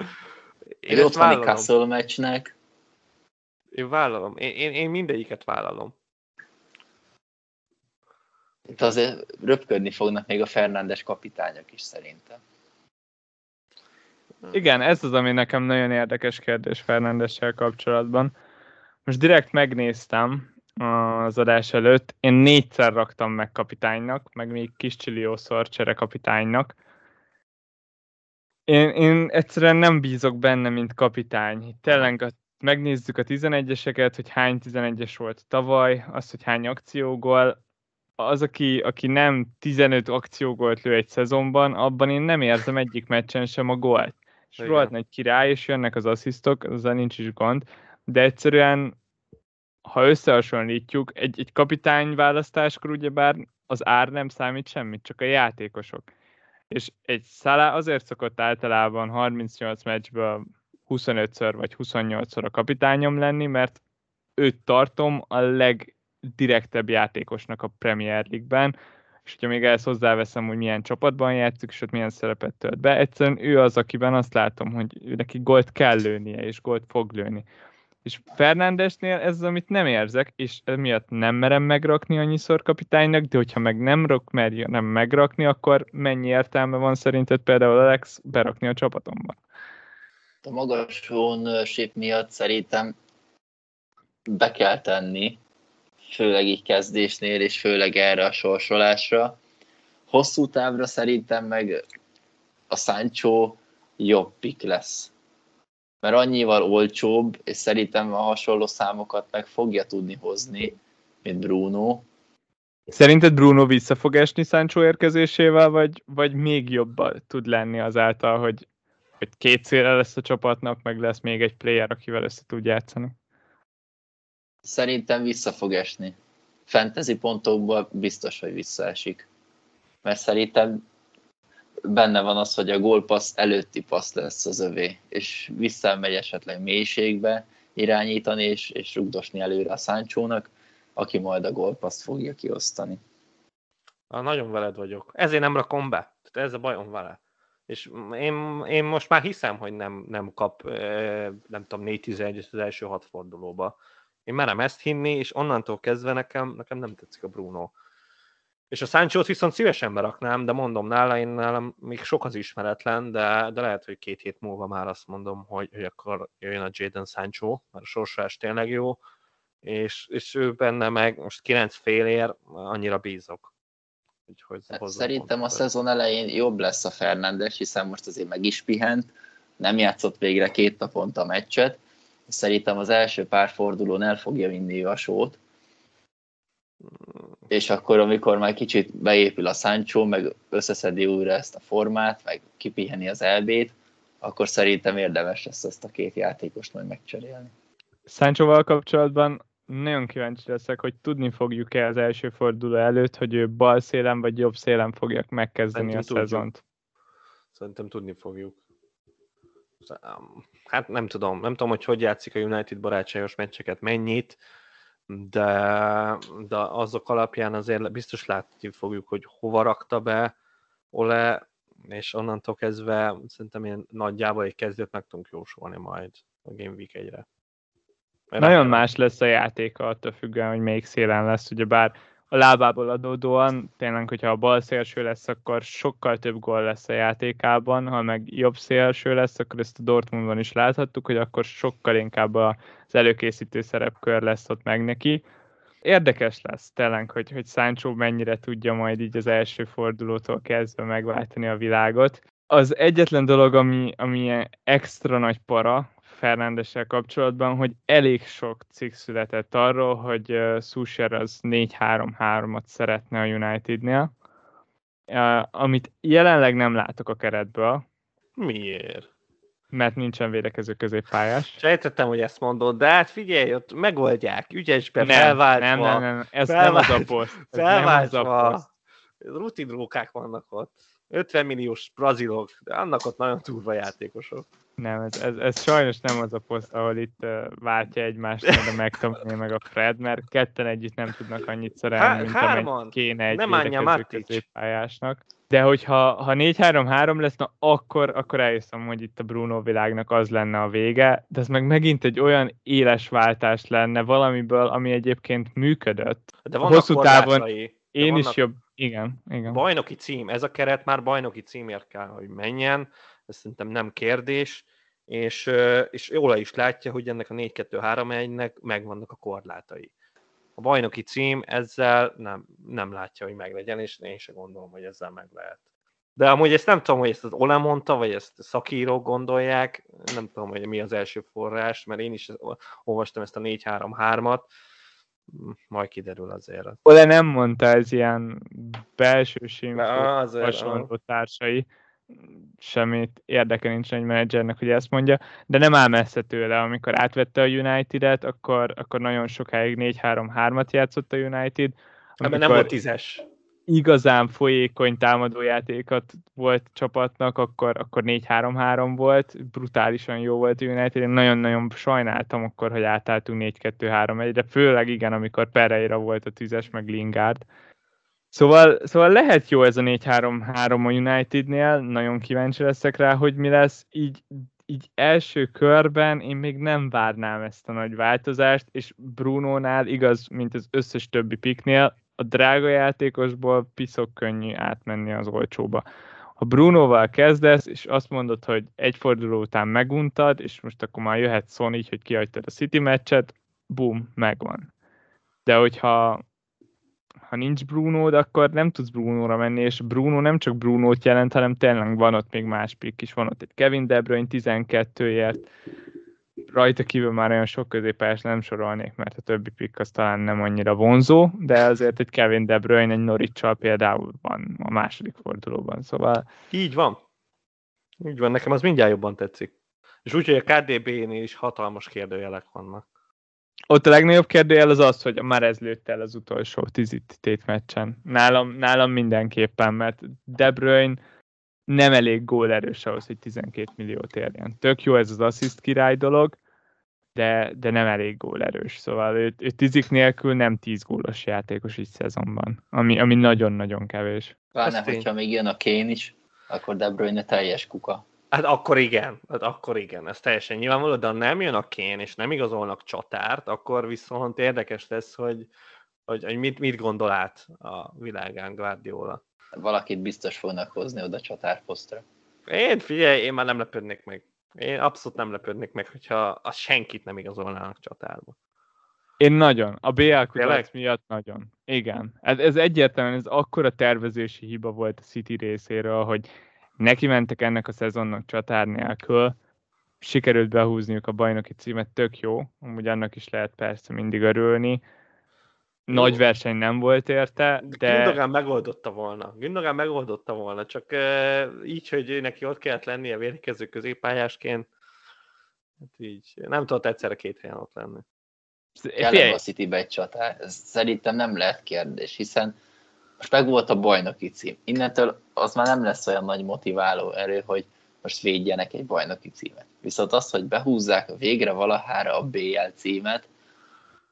Én egy otthoni Castle meccsnek. Én vállalom. Én, én, én mindegyiket vállalom. Itt azért röpködni fognak még a Fernándes kapitányok is szerintem. Igen, ez az, ami nekem nagyon érdekes kérdés Fernándessel kapcsolatban. Most direkt megnéztem az adás előtt, én négyszer raktam meg kapitánynak, meg még kis csiliószor kapitánynak. Én, én egyszerűen nem bízok benne, mint kapitány. Tényleg megnézzük a 11-eseket, hogy hány 11-es volt tavaly, azt, hogy hány akciógól, az, aki, aki nem 15 akciógolt lő egy szezonban, abban én nem érzem egyik meccsen sem a gólt. És rohadt nagy király, és jönnek az asszisztok, azzal nincs is gond, de egyszerűen ha összehasonlítjuk, egy, egy kapitányválasztáskor ugyebár az ár nem számít semmit, csak a játékosok. És egy Szalá azért szokott általában 38 meccsből 25-ször vagy 28-szor a kapitányom lenni, mert őt tartom a leg direktebb játékosnak a Premier League-ben, és hogyha még ehhez hozzáveszem, hogy milyen csapatban játszik, és ott milyen szerepet tölt be, egyszerűen ő az, akiben azt látom, hogy neki gólt kell lőnie, és gólt fog lőni. És Fernándesnél ez amit nem érzek, és emiatt nem merem megrakni annyiszor kapitánynak, de hogyha meg nem rak, merj nem megrakni, akkor mennyi értelme van szerinted például Alex berakni a csapatomba? A magas ownership miatt szerintem be kell tenni, főleg így kezdésnél, és főleg erre a sorsolásra. Hosszú távra szerintem meg a Sancho jobb pick lesz. Mert annyival olcsóbb, és szerintem a hasonló számokat meg fogja tudni hozni, mint Bruno. Szerinted Bruno vissza fog esni Sancho érkezésével, vagy, vagy még jobb tud lenni azáltal, hogy, hogy két széle lesz a csapatnak, meg lesz még egy player, akivel össze tud játszani? Szerintem vissza fog esni. Fantasy pontokból biztos, hogy visszaesik. Mert szerintem benne van az, hogy a gólpassz előtti passz lesz az övé, és visszamegy esetleg mélységbe irányítani, és, és rugdosni előre a száncsónak, aki majd a gólpaszt fogja kiosztani. Na, nagyon veled vagyok. Ezért nem rakom be. Tehát ez a bajom vele. És én, én most már hiszem, hogy nem, nem kap, nem tudom, 4-11 az első hat fordulóba. Én merem ezt hinni, és onnantól kezdve nekem, nekem nem tetszik a Bruno. És a sancho viszont szívesen beraknám, de mondom, nála én nálam még sok az ismeretlen, de, de lehet, hogy két hét múlva már azt mondom, hogy, hogy akkor jöjjön a Jaden Sancho, mert a sorsolás tényleg jó, és, és ő benne meg most kilenc félér, annyira bízok. Úgyhogy hát Szerintem a szezon elején jobb lesz a Fernandes, hiszen most azért meg is pihent, nem játszott végre két naponta a meccset, szerintem az első pár fordulón el fogja vinni a sót, és akkor, amikor már kicsit beépül a Sancho, meg összeszedi újra ezt a formát, meg kipiheni az elbét, akkor szerintem érdemes lesz ezt a két játékost majd megcserélni. Sanchoval kapcsolatban nagyon kíváncsi leszek, hogy tudni fogjuk-e az első forduló előtt, hogy ő bal szélen vagy jobb szélen fogják megkezdeni Szerintem a tudjuk. szezont. Szerintem tudni fogjuk. Hát nem tudom, nem tudom, hogy hogy játszik a United barátságos meccseket, mennyit, de, de azok alapján azért biztos látni fogjuk, hogy hova rakta be Ole, és onnantól kezdve szerintem én nagyjából egy kezdőt meg tudunk jósolni majd a Game Week egyre. Nagyon más lesz a játéka attól függően, hogy melyik szélen lesz, ugye bár a lábából adódóan, tényleg, hogyha a bal szélső lesz, akkor sokkal több gól lesz a játékában, ha meg jobb szélső lesz, akkor ezt a Dortmundban is láthattuk, hogy akkor sokkal inkább az előkészítő szerepkör lesz ott meg neki. Érdekes lesz tényleg, hogy, hogy Sancho mennyire tudja majd így az első fordulótól kezdve megváltani a világot. Az egyetlen dolog, ami, ami extra nagy para, Fernándessel kapcsolatban, hogy elég sok cikk született arról, hogy Susher az 4-3-3-at szeretne a Unitednél, amit jelenleg nem látok a keretből. Miért? Mert nincsen védekező középpályás. Sejtettem, hogy ezt mondod, de hát figyelj, ott megoldják, ügyesbe, nem, felváltva. Nem, nem, nem, ez felváltva, nem az a poszt. Felváltva. Nem az a poszt. Rutinrókák vannak ott. 50 milliós brazilok, de annak ott nagyon turva játékosok. Nem, ez, ez, ez, sajnos nem az a poszt, ahol itt uh, váltja egymást a McTominay meg a Fred, mert ketten együtt nem tudnak annyit szerelni, Há, mint amennyi kéne egy nem védekező középpályásnak. De hogyha ha 4-3-3 lesz, na akkor, akkor elhiszem, hogy itt a Bruno világnak az lenne a vége, de ez meg megint egy olyan éles váltás lenne valamiből, ami egyébként működött. De vannak hosszú távon én is jobb, igen, igen. Bajnoki cím, ez a keret már bajnoki címért kell, hogy menjen, ez szerintem nem kérdés, és, és jól is látja, hogy ennek a 4-2-3-1-nek megvannak a korlátai. A bajnoki cím ezzel nem, nem látja, hogy meglegyen, és én sem gondolom, hogy ezzel meg lehet. De amúgy ezt nem tudom, hogy ezt az Ole mondta, vagy ezt szakírók gondolják, nem tudom, hogy mi az első forrás, mert én is olvastam ezt a 4-3-3-at, majd kiderül azért. Ole nem mondta, ez ilyen belső hasonló társai semmit érdeke nincs egy menedzsernek, hogy ezt mondja, de nem áll messze tőle. Amikor átvette a United-et, akkor, akkor nagyon sokáig 4-3-3-at játszott a United. Amikor nem volt tízes. Igazán folyékony támadójátékat volt csapatnak, akkor, akkor 4-3-3 volt, brutálisan jó volt a United. Én nagyon-nagyon sajnáltam akkor, hogy átálltunk 4-2-3-1, de főleg igen, amikor Pereira volt a tízes, meg Lingard Szóval, szóval lehet jó ez a 4-3-3 a Unitednél, nagyon kíváncsi leszek rá, hogy mi lesz. Így, így első körben én még nem várnám ezt a nagy változást, és Bruno-nál igaz, mint az összes többi piknél, a drága játékosból piszok könnyű átmenni az olcsóba. Ha Brunoval kezdesz, és azt mondod, hogy egy forduló után meguntad, és most akkor már jöhet szó így, hogy kihagytad a City meccset, boom, megvan. De hogyha ha nincs bruno akkor nem tudsz Bruno-ra menni, és Bruno nem csak Bruno-t jelent, hanem tényleg van ott még más pick is, van ott egy Kevin De Bruyne 12-ért, rajta kívül már olyan sok középpályás nem sorolnék, mert a többi pick az talán nem annyira vonzó, de azért egy Kevin De Bruyne egy norwich például van a második fordulóban, szóval... Így van. Így van, nekem az mindjárt jobban tetszik. És úgy, hogy a KDB-nél is hatalmas kérdőjelek vannak. Ott a legnagyobb kérdőjel az az, hogy már ez lőtt el az utolsó tizit meccsen. Nálam, nálam mindenképpen, mert De Bruyne nem elég gólerős ahhoz, hogy 12 milliót érjen. Tök jó ez az assziszt király dolog, de, de nem elég gólerős. Szóval ő, ő tizik nélkül nem 10 gólos játékos így szezonban, ami, ami nagyon-nagyon kevés. Pláne, hogyha még jön a Kén is, akkor De Bruyne teljes kuka. Hát akkor igen, hát akkor igen, ez teljesen nyilvánvaló, de ha nem jön a kén, és nem igazolnak csatárt, akkor viszont érdekes lesz, hogy, hogy, hogy mit, mit gondol át a világán Guardiola. Valakit biztos fognak hozni oda csatárposztra. Én figyelj, én már nem lepődnék meg. Én abszolút nem lepődnék meg, hogyha a senkit nem igazolnának csatárba. Én nagyon. A BL kutatás miatt nagyon. Igen. Ez, ez egyértelműen, ez akkora tervezési hiba volt a City részéről, hogy neki mentek ennek a szezonnak csatár nélkül, sikerült behúzniuk a bajnoki címet, tök jó, amúgy annak is lehet persze mindig örülni. Nagy verseny nem volt érte, de... Gündogan megoldotta volna. Gündogan megoldotta volna, csak uh, így, hogy neki ott kellett lennie vérkező középpályásként, hát így nem tudott egyszerre két helyen ott lenni. Kellene a City-be egy csatár. Ez szerintem nem lehet kérdés, hiszen most meg volt a bajnoki cím. Innentől az már nem lesz olyan nagy motiváló erő, hogy most védjenek egy bajnoki címet. Viszont az, hogy behúzzák végre valahára a BL címet,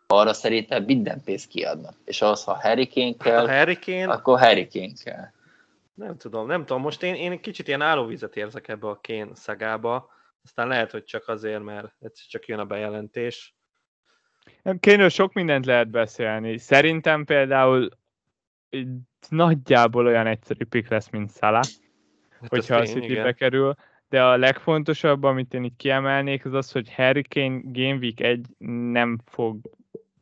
arra szerintem minden pénzt kiadnak. És az, ha Harry Kane kell, a Harry Kane... akkor Harry Kane kell. Nem tudom, nem tudom. Most én, én kicsit ilyen állóvizet érzek ebbe a Kane szagába. Aztán lehet, hogy csak azért, mert egyszer csak jön a bejelentés. Kénről sok mindent lehet beszélni. Szerintem például nagyjából olyan egyszerű pick lesz, mint Szala, hát hogyha a City kerül. De a legfontosabb, amit én itt kiemelnék, az az, hogy Harry Kane Game Week 1 nem fog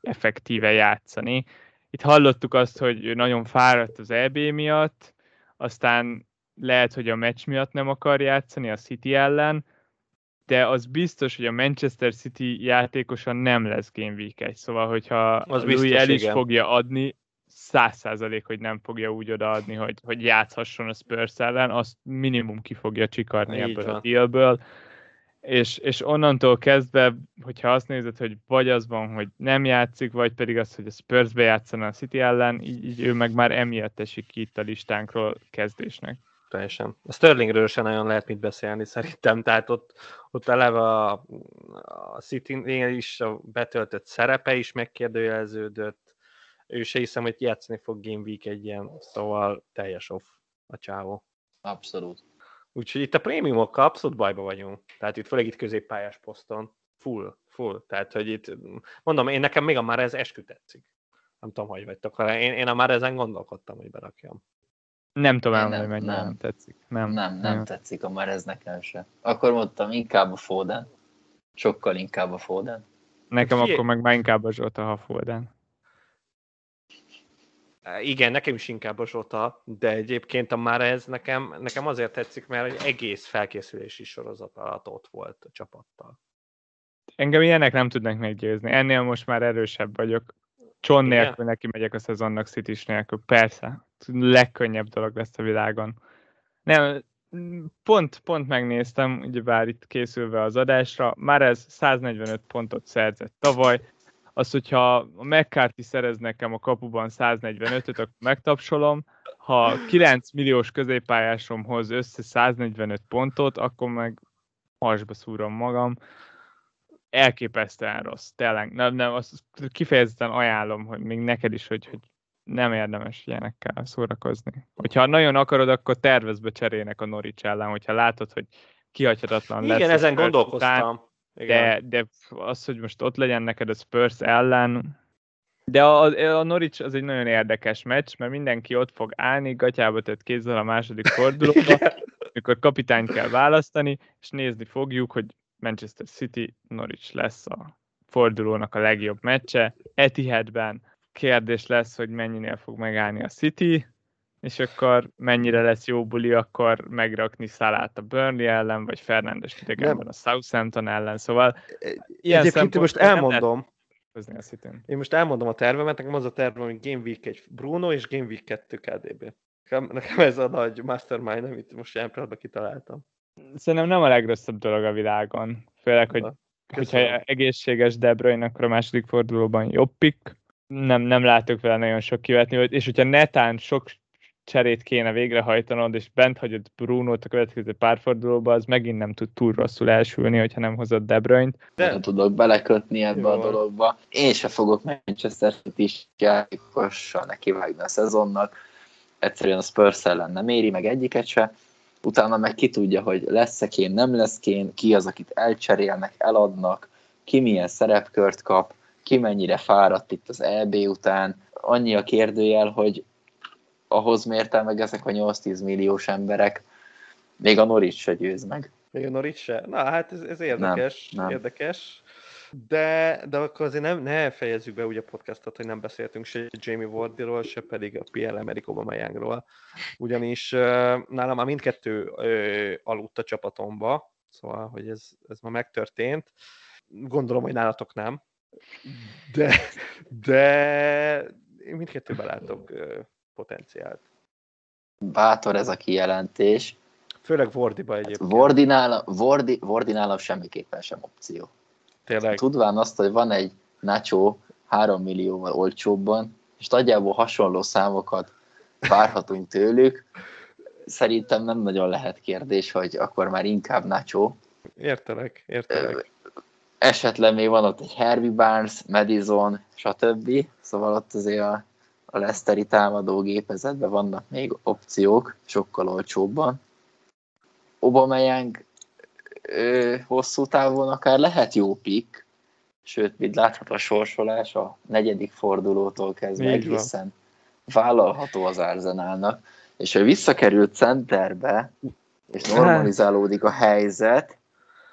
effektíve játszani. Itt hallottuk azt, hogy ő nagyon fáradt az EB miatt, aztán lehet, hogy a meccs miatt nem akar játszani a City ellen, de az biztos, hogy a Manchester City játékosan nem lesz Game Week 1. Szóval, hogyha az Louis biztos, el is igen. fogja adni, száz százalék, hogy nem fogja úgy odaadni, hogy, hogy játszhasson a Spurs ellen, azt minimum ki fogja csikarni Így ebből van. a dealből. És, és onnantól kezdve, hogyha azt nézed, hogy vagy az van, hogy nem játszik, vagy pedig az, hogy a Spurs-be játszana a City ellen, így, így ő meg már emiatt esik ki itt a listánkról kezdésnek. Teljesen. A Sterlingről sem nagyon lehet mit beszélni szerintem, tehát ott, ott eleve a, a City-nél is a betöltött szerepe is megkérdőjeleződött, ő se hiszem, hogy játszani fog Game Week egy ilyen, szóval teljes off a csávó. Abszolút. Úgyhogy itt a prémiumokkal abszolút bajba vagyunk. Tehát itt főleg itt középpályás poszton. Full, full. Tehát, hogy itt, mondom, én nekem még a már ez eskü tetszik. Nem tudom, hogy vagytok Én, én a már ezen gondolkodtam, hogy berakjam. Nem tudom hogy mennyire nem. nem tetszik. Nem, nem, nem, nem tetszik a már ez nekem se. Akkor mondtam, inkább a Foden. Sokkal inkább a Foden. Nekem Fie... akkor meg már inkább a Zsota, ha Foden. Igen, nekem is inkább a Zsota, de egyébként a már ez nekem, nekem azért tetszik, mert egy egész felkészülési sorozat alatt ott volt a csapattal. Engem ilyenek nem tudnak meggyőzni. Ennél most már erősebb vagyok. Cson nélkül neki megyek a szezonnak city nélkül. Persze. Legkönnyebb dolog lesz a világon. Nem, pont, pont megnéztem, ugyebár itt készülve az adásra, már ez 145 pontot szerzett tavaly, az, hogyha a McCarthy szerez nekem a kapuban 145-öt, akkor megtapsolom, ha 9 milliós középpályásomhoz össze 145 pontot, akkor meg hasba szúrom magam. Elképesztően rossz, tényleg. Nem, nem, azt kifejezetten ajánlom, hogy még neked is, hogy, hogy nem érdemes ilyenekkel szórakozni. Hogyha nagyon akarod, akkor tervezbe cserélnek a Norwich ellen, hogyha látod, hogy kihagyhatatlan lesz. Igen, ezen gondolkoztam. Után, de, de az, hogy most ott legyen neked a Spurs ellen, de a, a Norwich az egy nagyon érdekes meccs, mert mindenki ott fog állni, gatyába tett kézzel a második [laughs] fordulóba, amikor kapitányt kell választani, és nézni fogjuk, hogy Manchester City Norwich lesz a fordulónak a legjobb meccse. Etihadben kérdés lesz, hogy mennyinél fog megállni a City, és akkor mennyire lesz jó buli, akkor megrakni Szalát a Burnley ellen, vagy Fernandes idegenben a Southampton ellen, szóval ilyen Egyébként most elmondom. Én most elmondom a tervemet, nekem az a tervem, hogy Game Week 1 Bruno és Game Week 2 KDB. Nekem, nekem ez a nagy mastermind, amit most ilyen pillanatban kitaláltam. Szerintem nem a legrosszabb dolog a világon. Főleg, hogy Köszönöm. hogyha egészséges De Bruyne, akkor a második fordulóban jobb pick. Nem, nem látok vele nagyon sok kivetni, és hogyha netán sok cserét kéne végrehajtanod, és bent hagyod Bruno-t a következő párfordulóba, az megint nem tud túl rosszul elsülni, hogyha nem hozott De Bruyne-t. De... Nem tudok belekötni ebbe Jó. a dologba. Én se fogok Manchester City is játékossal nekivágni a szezonnak. Egyszerűen a Spurs ellen nem éri meg egyiket se. Utána meg ki tudja, hogy lesz-e kén, nem lesz kén, ki az, akit elcserélnek, eladnak, ki milyen szerepkört kap, ki mennyire fáradt itt az EB után. Annyi a kérdőjel, hogy ahhoz mértem meg ezek a 8-10 milliós emberek, még a Norwich se győz meg. Még a Norwich se? Na, hát ez, ez érdekes, nem, nem. érdekes. De, de akkor azért nem, ne fejezzük be úgy a podcastot, hogy nem beszéltünk se Jamie Wardiról, se pedig a PL Amerik Aubameyangról. Ugyanis nálam már mindkettő uh, aludt a csapatomba, szóval, hogy ez, ez ma megtörtént. Gondolom, hogy nálatok nem. De, de én mindkettőben látok potenciált. Bátor ez a kijelentés. Főleg Vordiba egyébként. Hát Vordinál, Vordi, Vordinála semmiképpen sem opció. Tényleg. Tudván azt, hogy van egy Nacho 3 millióval olcsóbban, és nagyjából hasonló számokat várhatunk tőlük, szerintem nem nagyon lehet kérdés, hogy akkor már inkább Nacho. Értelek, értelek. Esetleg még van ott egy Herbie Barnes, Madison, stb. Szóval ott azért a a Leszteri támadógépezetben vannak még opciók, sokkal olcsóbban. Obameyang hosszú távon akár lehet jó pick, sőt, mint látható a sorsolás a negyedik fordulótól kezdve egészen vállalható az Arzenálnak, és ő visszakerült centerbe, és normalizálódik a helyzet,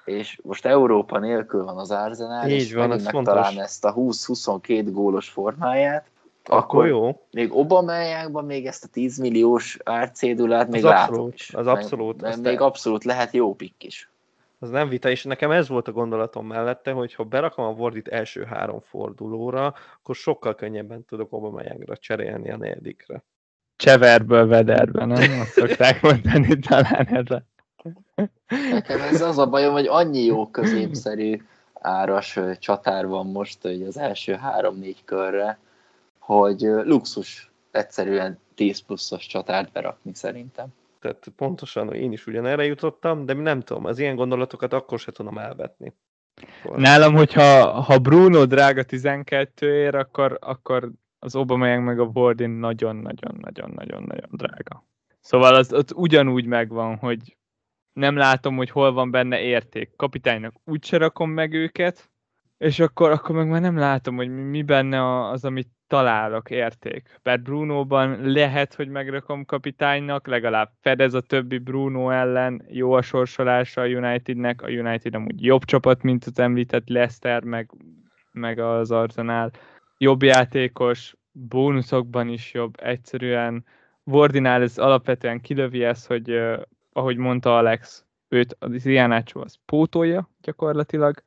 és most Európa nélkül van az Arzenál, Így és van, megint megtalálni ezt a 20-22 gólos formáját, akkor jó. Még Obamájákban még ezt a 10 milliós árcédulát még az látom abszolút, is. Az abszolút. Meg, még abszolút lehet jó pikk is. Az nem vita, és nekem ez volt a gondolatom mellette, hogy ha berakom a Wordit első három fordulóra, akkor sokkal könnyebben tudok Obamájágra cserélni a negyedikre. Cseverből vederbe, nem? Azt szokták mondani talán erre. Nekem ez az a bajom, hogy annyi jó középszerű áras csatár van most hogy az első három-négy körre, hogy luxus egyszerűen 10 pluszos csatárt berakni szerintem. Tehát pontosan én is ugyanerre jutottam, de nem tudom, az ilyen gondolatokat akkor se tudom elvetni. Akkor... Nálam, hogyha ha Bruno drága 12 ér, akkor, akkor az Obama meg a Bordin nagyon-nagyon-nagyon-nagyon-nagyon drága. Szóval az ott ugyanúgy megvan, hogy nem látom, hogy hol van benne érték. Kapitánynak úgyse rakom meg őket, és akkor, akkor meg már nem látom, hogy mi, mi benne az, amit találok érték. Mert Brunóban lehet, hogy megrakom kapitánynak, legalább fedez a többi Bruno ellen, jó a sorsolása a Unitednek, a United amúgy jobb csapat, mint az említett Leicester, meg, meg az Arsenal. Jobb játékos, bónuszokban is jobb, egyszerűen Wardinál ez alapvetően kilövi ezt, hogy uh, ahogy mondta Alex, őt az Ianacho az pótolja gyakorlatilag,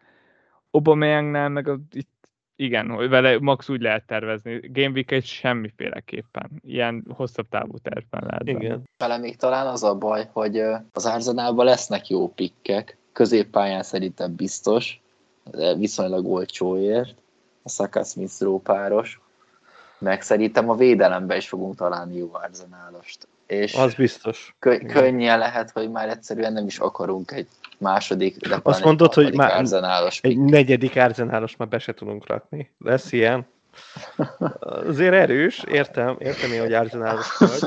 Obameyangnál meg a, itt igen, hogy vele max úgy lehet tervezni. Game Week egy semmiféleképpen. Ilyen hosszabb távú tervben lehet. Igen. Vele még talán az a baj, hogy az Arzenálban lesznek jó pikkek, középpályán szerintem biztos, de viszonylag olcsóért, a Saka Smith páros, meg szerintem a védelemben is fogunk találni jó arzenálost. És az biztos. Kö- könnyen lehet, hogy már egyszerűen nem is akarunk egy második, de Azt mondod, hogy már arzenálos egy negyedik arzenálos már be se tudunk rakni. Lesz ilyen? Azért erős, értem, értem én, hogy arzenálos vagy.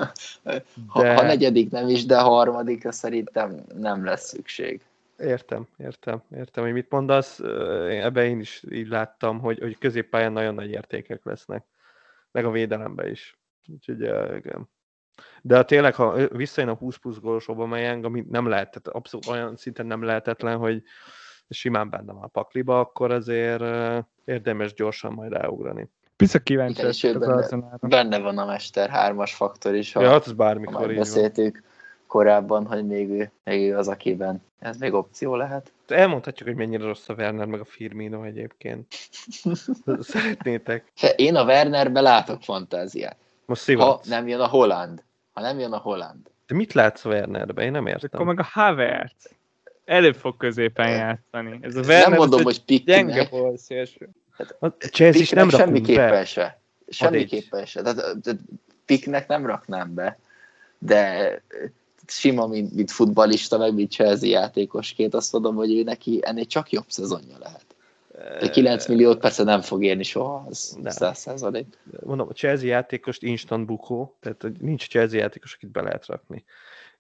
De... Ha, ha negyedik nem is, de harmadik, szerintem nem lesz szükség. Értem, értem, értem, hogy mit mondasz. Ebben én is így láttam, hogy, hogy középpályán nagyon nagy értékek lesznek. Meg a védelemben is. Úgyhogy igen. De tényleg, ha visszajön a 20 plusz gólos Aubameyang, ami nem lehet, tehát abszolút olyan szinten nem lehetetlen, hogy, simán benne van a pakliba, akkor azért érdemes gyorsan majd ráugrani. Biztos kíváncsi Igen, és ő az benne, benne van a Mester 3-as faktor is, ha, Ja, hát ez ha bármikor már így van. beszéltük korábban, hogy még ő, még ő az, akiben ez még opció lehet. Elmondhatjuk, hogy mennyire rossz a Werner meg a Firmino egyébként. [laughs] Szeretnétek? Én a Wernerbe látok fantáziát. Most Ha nem jön a Holland. Ha nem jön a Holland. De mit látsz Wernerbe? Én nem Akkor értem. meg a Havertz. Előbb fog középen játszani. Ez a nem Werner, mondom, ez hogy egy gyenge Picknek, bol szélső. A Chelsea is nem semmiképpen be. se. Semmiképpen se. Tehát, tehát Picknek nem raknám be, de sima, mint, mint futballista, meg mint Chelsea játékosként, azt mondom, hogy ő neki ennél csak jobb szezonja lehet. De 9 milliót persze nem fog érni soha, az Nem. 100 százalék. mondom, a Chelsea játékost instant bukó, tehát nincs Chelsea játékos, akit be lehet rakni.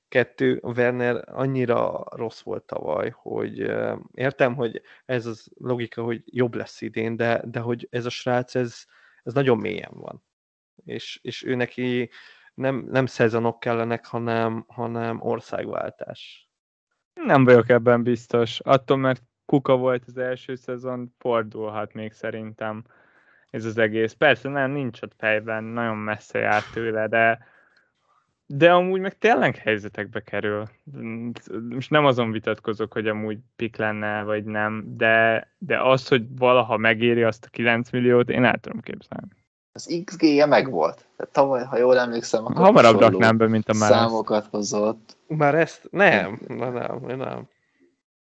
Kettő, a Werner annyira rossz volt tavaly, hogy értem, hogy ez az logika, hogy jobb lesz idén, de, de hogy ez a srác, ez, ez nagyon mélyen van. És, és ő neki nem, nem szezonok kellenek, hanem, hanem országváltás. Nem vagyok ebben biztos. Attól, mert kuka volt az első szezon, fordulhat még szerintem ez az egész. Persze nem, nincs ott fejben, nagyon messze járt tőle, de de amúgy meg tényleg helyzetekbe kerül. Most nem azon vitatkozok, hogy amúgy pik lenne, vagy nem, de, de az, hogy valaha megéri azt a 9 milliót, én el tudom képzelni. Az XG-je megvolt. Tehát tavaly, ha jól emlékszem, akkor Hamarabb raknám be, mint a Mares. számokat hozott. Már ezt? Nem, na, nem, nem.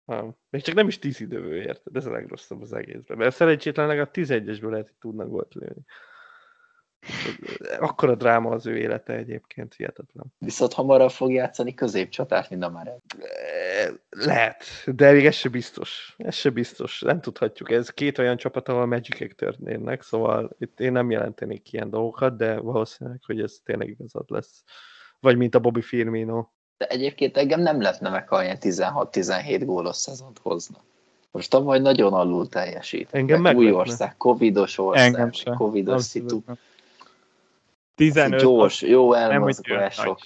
Nem. Még csak nem is tíz időből érted, ez a legrosszabb az egészben. Mert szerencsétlenleg a 11-esből lehet, hogy tudnak gólt lőni. Akkora dráma az ő élete egyébként, hihetetlen. Viszont hamarabb fog játszani középcsatát, mint a már. Lehet, de még ez se biztos. Ez se biztos. Nem tudhatjuk. Ez két olyan csapat, ahol magic történnek, szóval itt én nem jelentenék ilyen dolgokat, de valószínűleg, hogy ez tényleg igazad lesz. Vagy mint a Bobby Firmino. De egyébként engem nem lehetne meg, ha ilyen 16-17 gólos szezont hozna. Most tavaly nagyon alul teljesít. Engem Meg új ország, covidos ország, Engem sem. covidos szitu. Abszolút nem. 15 Gyors, jó elmozgások.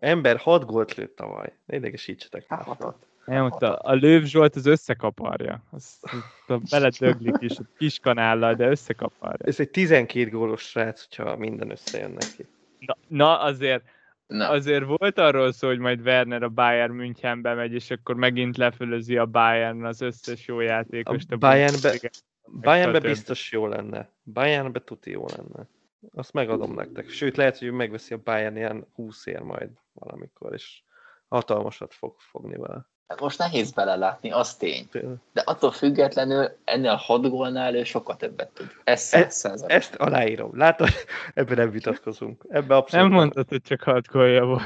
Ember 6 gólt lőtt tavaly. Ne idegesítsetek. már. Hatott. Nem, ott a, a Lőv Zsolt az összekaparja. Az, az beledöglik is, a kis kanállal, de összekaparja. Ez egy 12 gólos srác, hogyha minden összejön neki. Na, na azért, Na, azért volt arról szó, hogy majd Werner a Bayern Münchenbe megy, és akkor megint lefölözi a Bayern az összes jó játékost. A Bayernbe- Bundesliga- Bayernbe több. biztos jó lenne. Bayernbe tuti jó lenne. Azt megadom nektek. Sőt, lehet, hogy megveszi a Bayern ilyen 20 ér majd valamikor, és hatalmasat fog fogni vele. Hát most nehéz belelátni, az tény. De attól függetlenül ennél a 6 gólnál ő sokat többet tud. Ez E- 100 Ezt aláírom. Látod? [laughs] Ebben nem vitatkozunk. Ebben abszolút. Nem mondtad, hogy csak hat gólja volt.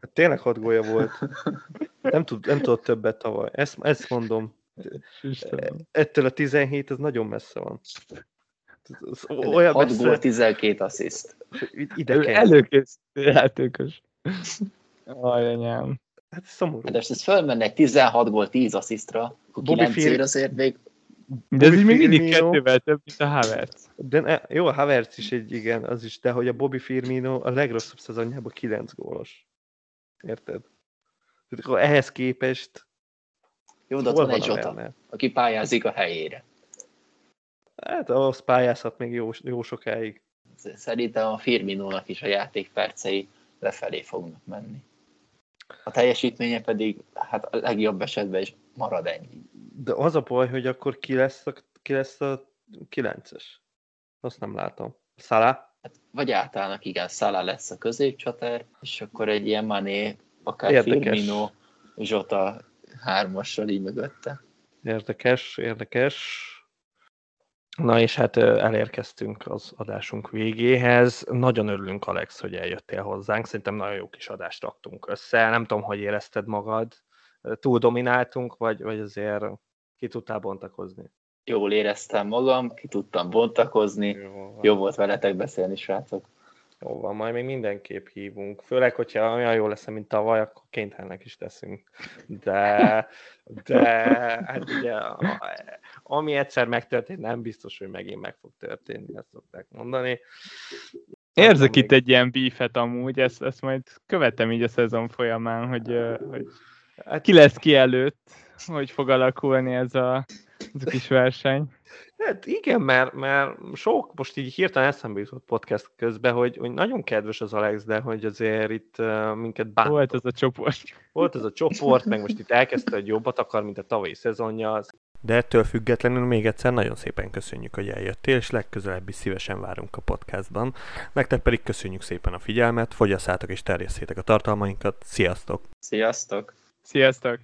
Hát Tényleg hat gólya volt. Nem, tud, nem tudott többet tavaly. Ezt, ezt mondom. Istenem. Ettől a 17 az nagyon messze van. Ez olyan 6 gól, messze, 12 assziszt. ide kell. előkészítő játékos. Ajanyám. Hát szomorú. Hát ez fölmenne egy 16 gól, 10 asszisztra, akkor Bobby 9 Fir- ér azért még De ez így még mindig kettővel több, mint a Havertz. De ne, jó, a Havertz is egy igen, az is, de hogy a Bobby Firmino a legrosszabb szezonjában 9 gólos. Érted? Tehát akkor ehhez képest jó, de ott hol van egy a Zsota, aki pályázik a helyére. Hát ahhoz pályázhat még jó, jó sokáig. Szerintem a Firminónak is a játékpercei lefelé fognak menni. A teljesítménye pedig hát a legjobb esetben is marad ennyi. De az a baj, hogy akkor ki lesz a, ki lesz a 9-es? Azt nem látom. Szalá? Hát, vagy átállnak, igen, Szala lesz a középcsater, és akkor egy ilyen Mané, akár Érdekes. Firmino, Zsota hármassal így mögötte. Érdekes, érdekes. Na és hát elérkeztünk az adásunk végéhez. Nagyon örülünk, Alex, hogy eljöttél hozzánk. Szerintem nagyon jó kis adást raktunk össze. Nem tudom, hogy érezted magad. Túl domináltunk, vagy, vagy azért ki tudtál bontakozni? Jól éreztem magam, ki tudtam bontakozni, Jó, jó volt veletek beszélni, srácok. Jó van, majd még mindenképp hívunk. Főleg, hogyha olyan jó lesz, mint tavaly, akkor kénytelenek is teszünk. De, de hát ugye, ami egyszer megtörtént, nem biztos, hogy megint meg fog történni, ezt szokták mondani. Érzek Még- itt egy ilyen beefet amúgy, ezt, ezt majd követem így a szezon folyamán, hogy, hogy Hát ki lesz ki előtt. hogy fog alakulni ez a, ez a kis verseny. Hát igen, mert, mert sok, most így hirtelen eszembe jutott podcast közben, hogy, hogy nagyon kedves az Alex, de hogy azért itt uh, minket bántott. Volt ez a csoport. Volt ez a csoport, meg most itt elkezdte, hogy jobbat akar, mint a tavalyi szezonja. De ettől függetlenül még egyszer nagyon szépen köszönjük, hogy eljöttél, és legközelebb is szívesen várunk a podcastban. Nektek pedig köszönjük szépen a figyelmet, fogyasszátok és terjesszétek a tartalmainkat. Sziasztok! Sziasztok! Sziasztok!